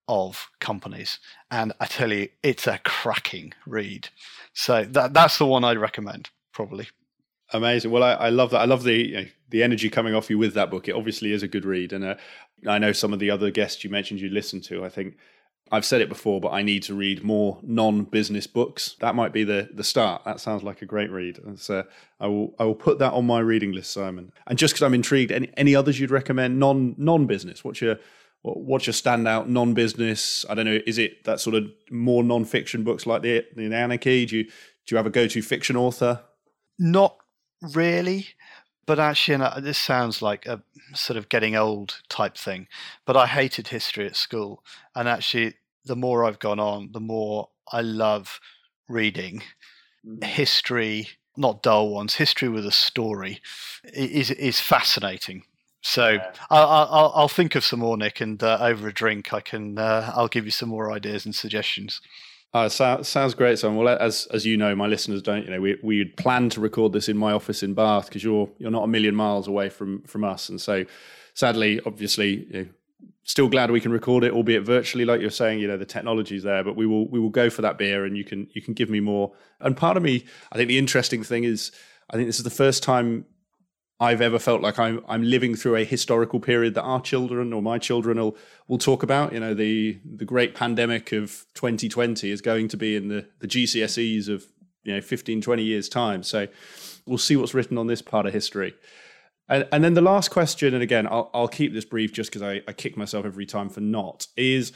of companies. And I tell you, it's a cracking read. So that that's the one I'd recommend, probably. Amazing. Well, I, I love that. I love the the energy coming off you with that book. It obviously is a good read, and uh, I know some of the other guests you mentioned you listened to. I think I've said it before, but I need to read more non-business books. That might be the the start. That sounds like a great read. So I will I will put that on my reading list, Simon. And just because I'm intrigued, any any others you'd recommend non non business? What's your what's your standout non-business? I don't know. Is it that sort of more non-fiction books like the the Anarchy? Do you do you have a go-to fiction author? Not really. But actually, and this sounds like a sort of getting old type thing, but I hated history at school. And actually, the more I've gone on, the more I love reading mm. history, not dull ones, history with a story is, is fascinating. So yeah. I'll, I'll, I'll think of some more, Nick, and uh, over a drink, I can uh, I'll give you some more ideas and suggestions. Uh, so, sounds great, Simon. Well, as as you know, my listeners don't. You know, we we plan to record this in my office in Bath because you're you're not a million miles away from from us, and so sadly, obviously, you know, still glad we can record it, albeit virtually, like you're saying. You know, the technology's there, but we will we will go for that beer, and you can you can give me more. And part of me, I think the interesting thing is, I think this is the first time I've ever felt like I'm I'm living through a historical period that our children or my children will will talk about. You know, the the great pandemic of 2020 is going to be in the the GCSEs of you know 15 20 years time. So we'll see what's written on this part of history. And, and then the last question, and again, I'll, I'll keep this brief just because I, I kick myself every time for not, is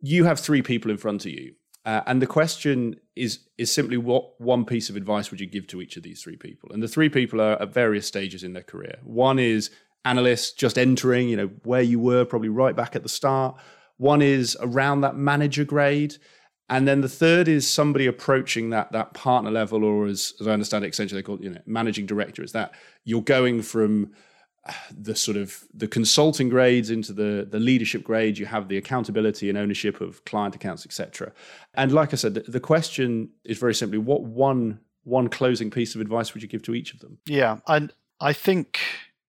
you have three people in front of you Uh, and the question is is simply what one piece of advice would you give to each of these three people? And the three people are at various stages in their career. One is analyst, just entering, you know, where you were probably right back at the start. One is around that manager grade. And then the third is somebody approaching that that partner level, or as, as I understand it, essentially they call it, you know, managing director. Is that you're going from the sort of the consulting grades into the the leadership grade you have the accountability and ownership of client accounts etc and like i said the, the, question is very simply what one one closing piece of advice would you give to each of them? Yeah and i think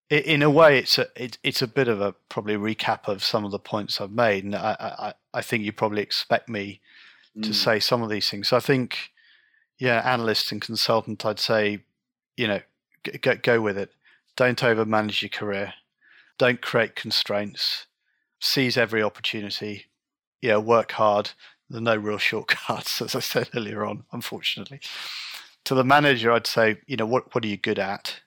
in a way it's a it, it's a bit of a probably recap of some of the points i've made and i i, I think you probably expect me mm. to say some of these things. So i think yeah analyst and consultant i'd say you know go, go with it don't overmanage your career. Don't create constraints. Seize every opportunity. Yeah, work hard. There are no real shortcuts, as I said earlier on, unfortunately. To the manager, I'd say, you know, what, what are you good at?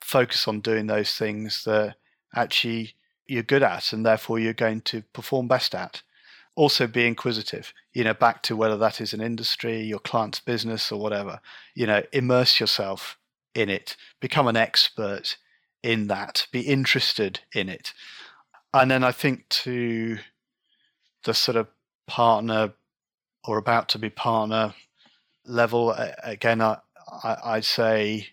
Focus on doing those things that actually you're good at and therefore you're going to perform best at. Also be inquisitive, you know, back to whether that is an industry, your client's business or whatever. You know, immerse yourself in it, become an expert in that, be interested in it. And then I think to the sort of partner or about to be partner level, again, I, I, I'd say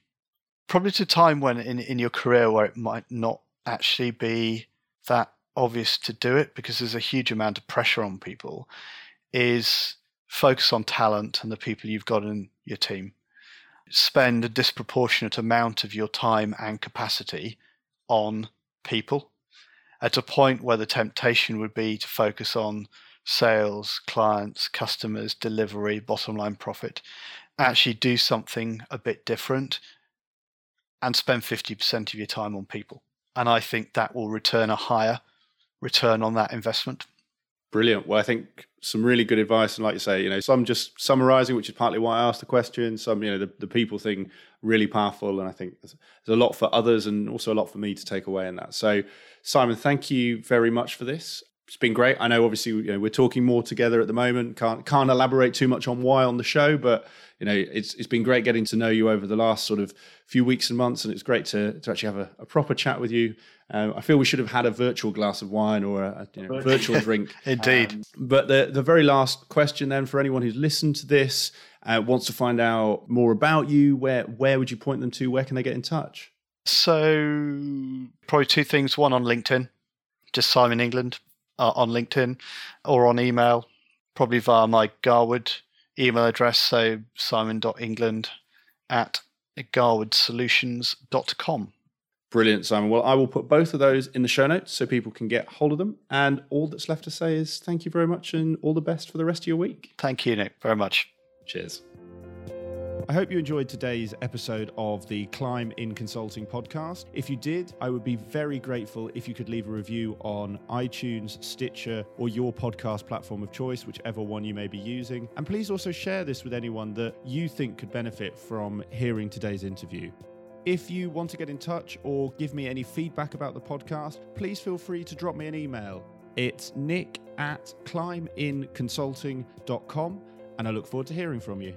probably to time when in, in your career where it might not actually be that obvious to do it because there's a huge amount of pressure on people is focus on talent and the people you've got in your team spend a disproportionate amount of your time and capacity on people at a point where the temptation would be to focus on sales, clients, customers, delivery, bottom line profit, actually do something a bit different and spend 50% of your time on people. And I think that will return a higher return on that investment. Brilliant. Well, I think some really good advice, and like you say, you know, some just summarising, which is partly why I asked the question. Some, you know, the, the people thing really powerful, and I think there's, there's, a lot for others, and also a lot for me to take away in that. So, Simon, thank you very much for this. It's been great. I know, obviously, you know, we're talking more together at the moment. Can't can't elaborate too much on why on the show, but you know, it's it's been great getting to know you over the last sort of few weeks and months, and it's great to to actually have a, a proper chat with you uh, I feel we should have had a virtual glass of wine or a, you know, virtual drink. Indeed. Um, but the, the very last question then for anyone who's listened to this, uh, wants to find out more about you, where where would you point them to? Where can they get in touch? So probably two things. One on LinkedIn, just Simon England uh, on LinkedIn, or on email, probably via my Garwood email address. So simon.england at garwoodsolutions.com. Brilliant, Simon. Well, I will put both of those in the show notes so people can get hold of them. And all that's left to say is thank you very much and all the best for the rest of your week. Thank you, Nick, very much. Cheers. I hope you enjoyed today's episode of the Climb in Consulting podcast. If you did, I would be very grateful if you could leave a review on iTunes, Stitcher, or your podcast platform of choice, whichever one you may be using. And please also share this with anyone that you think could benefit from hearing today's interview. If you want to get in touch or give me any feedback about the podcast, please feel free to drop me an email. It's nick at climbinconsulting.com, and I look forward to hearing from you.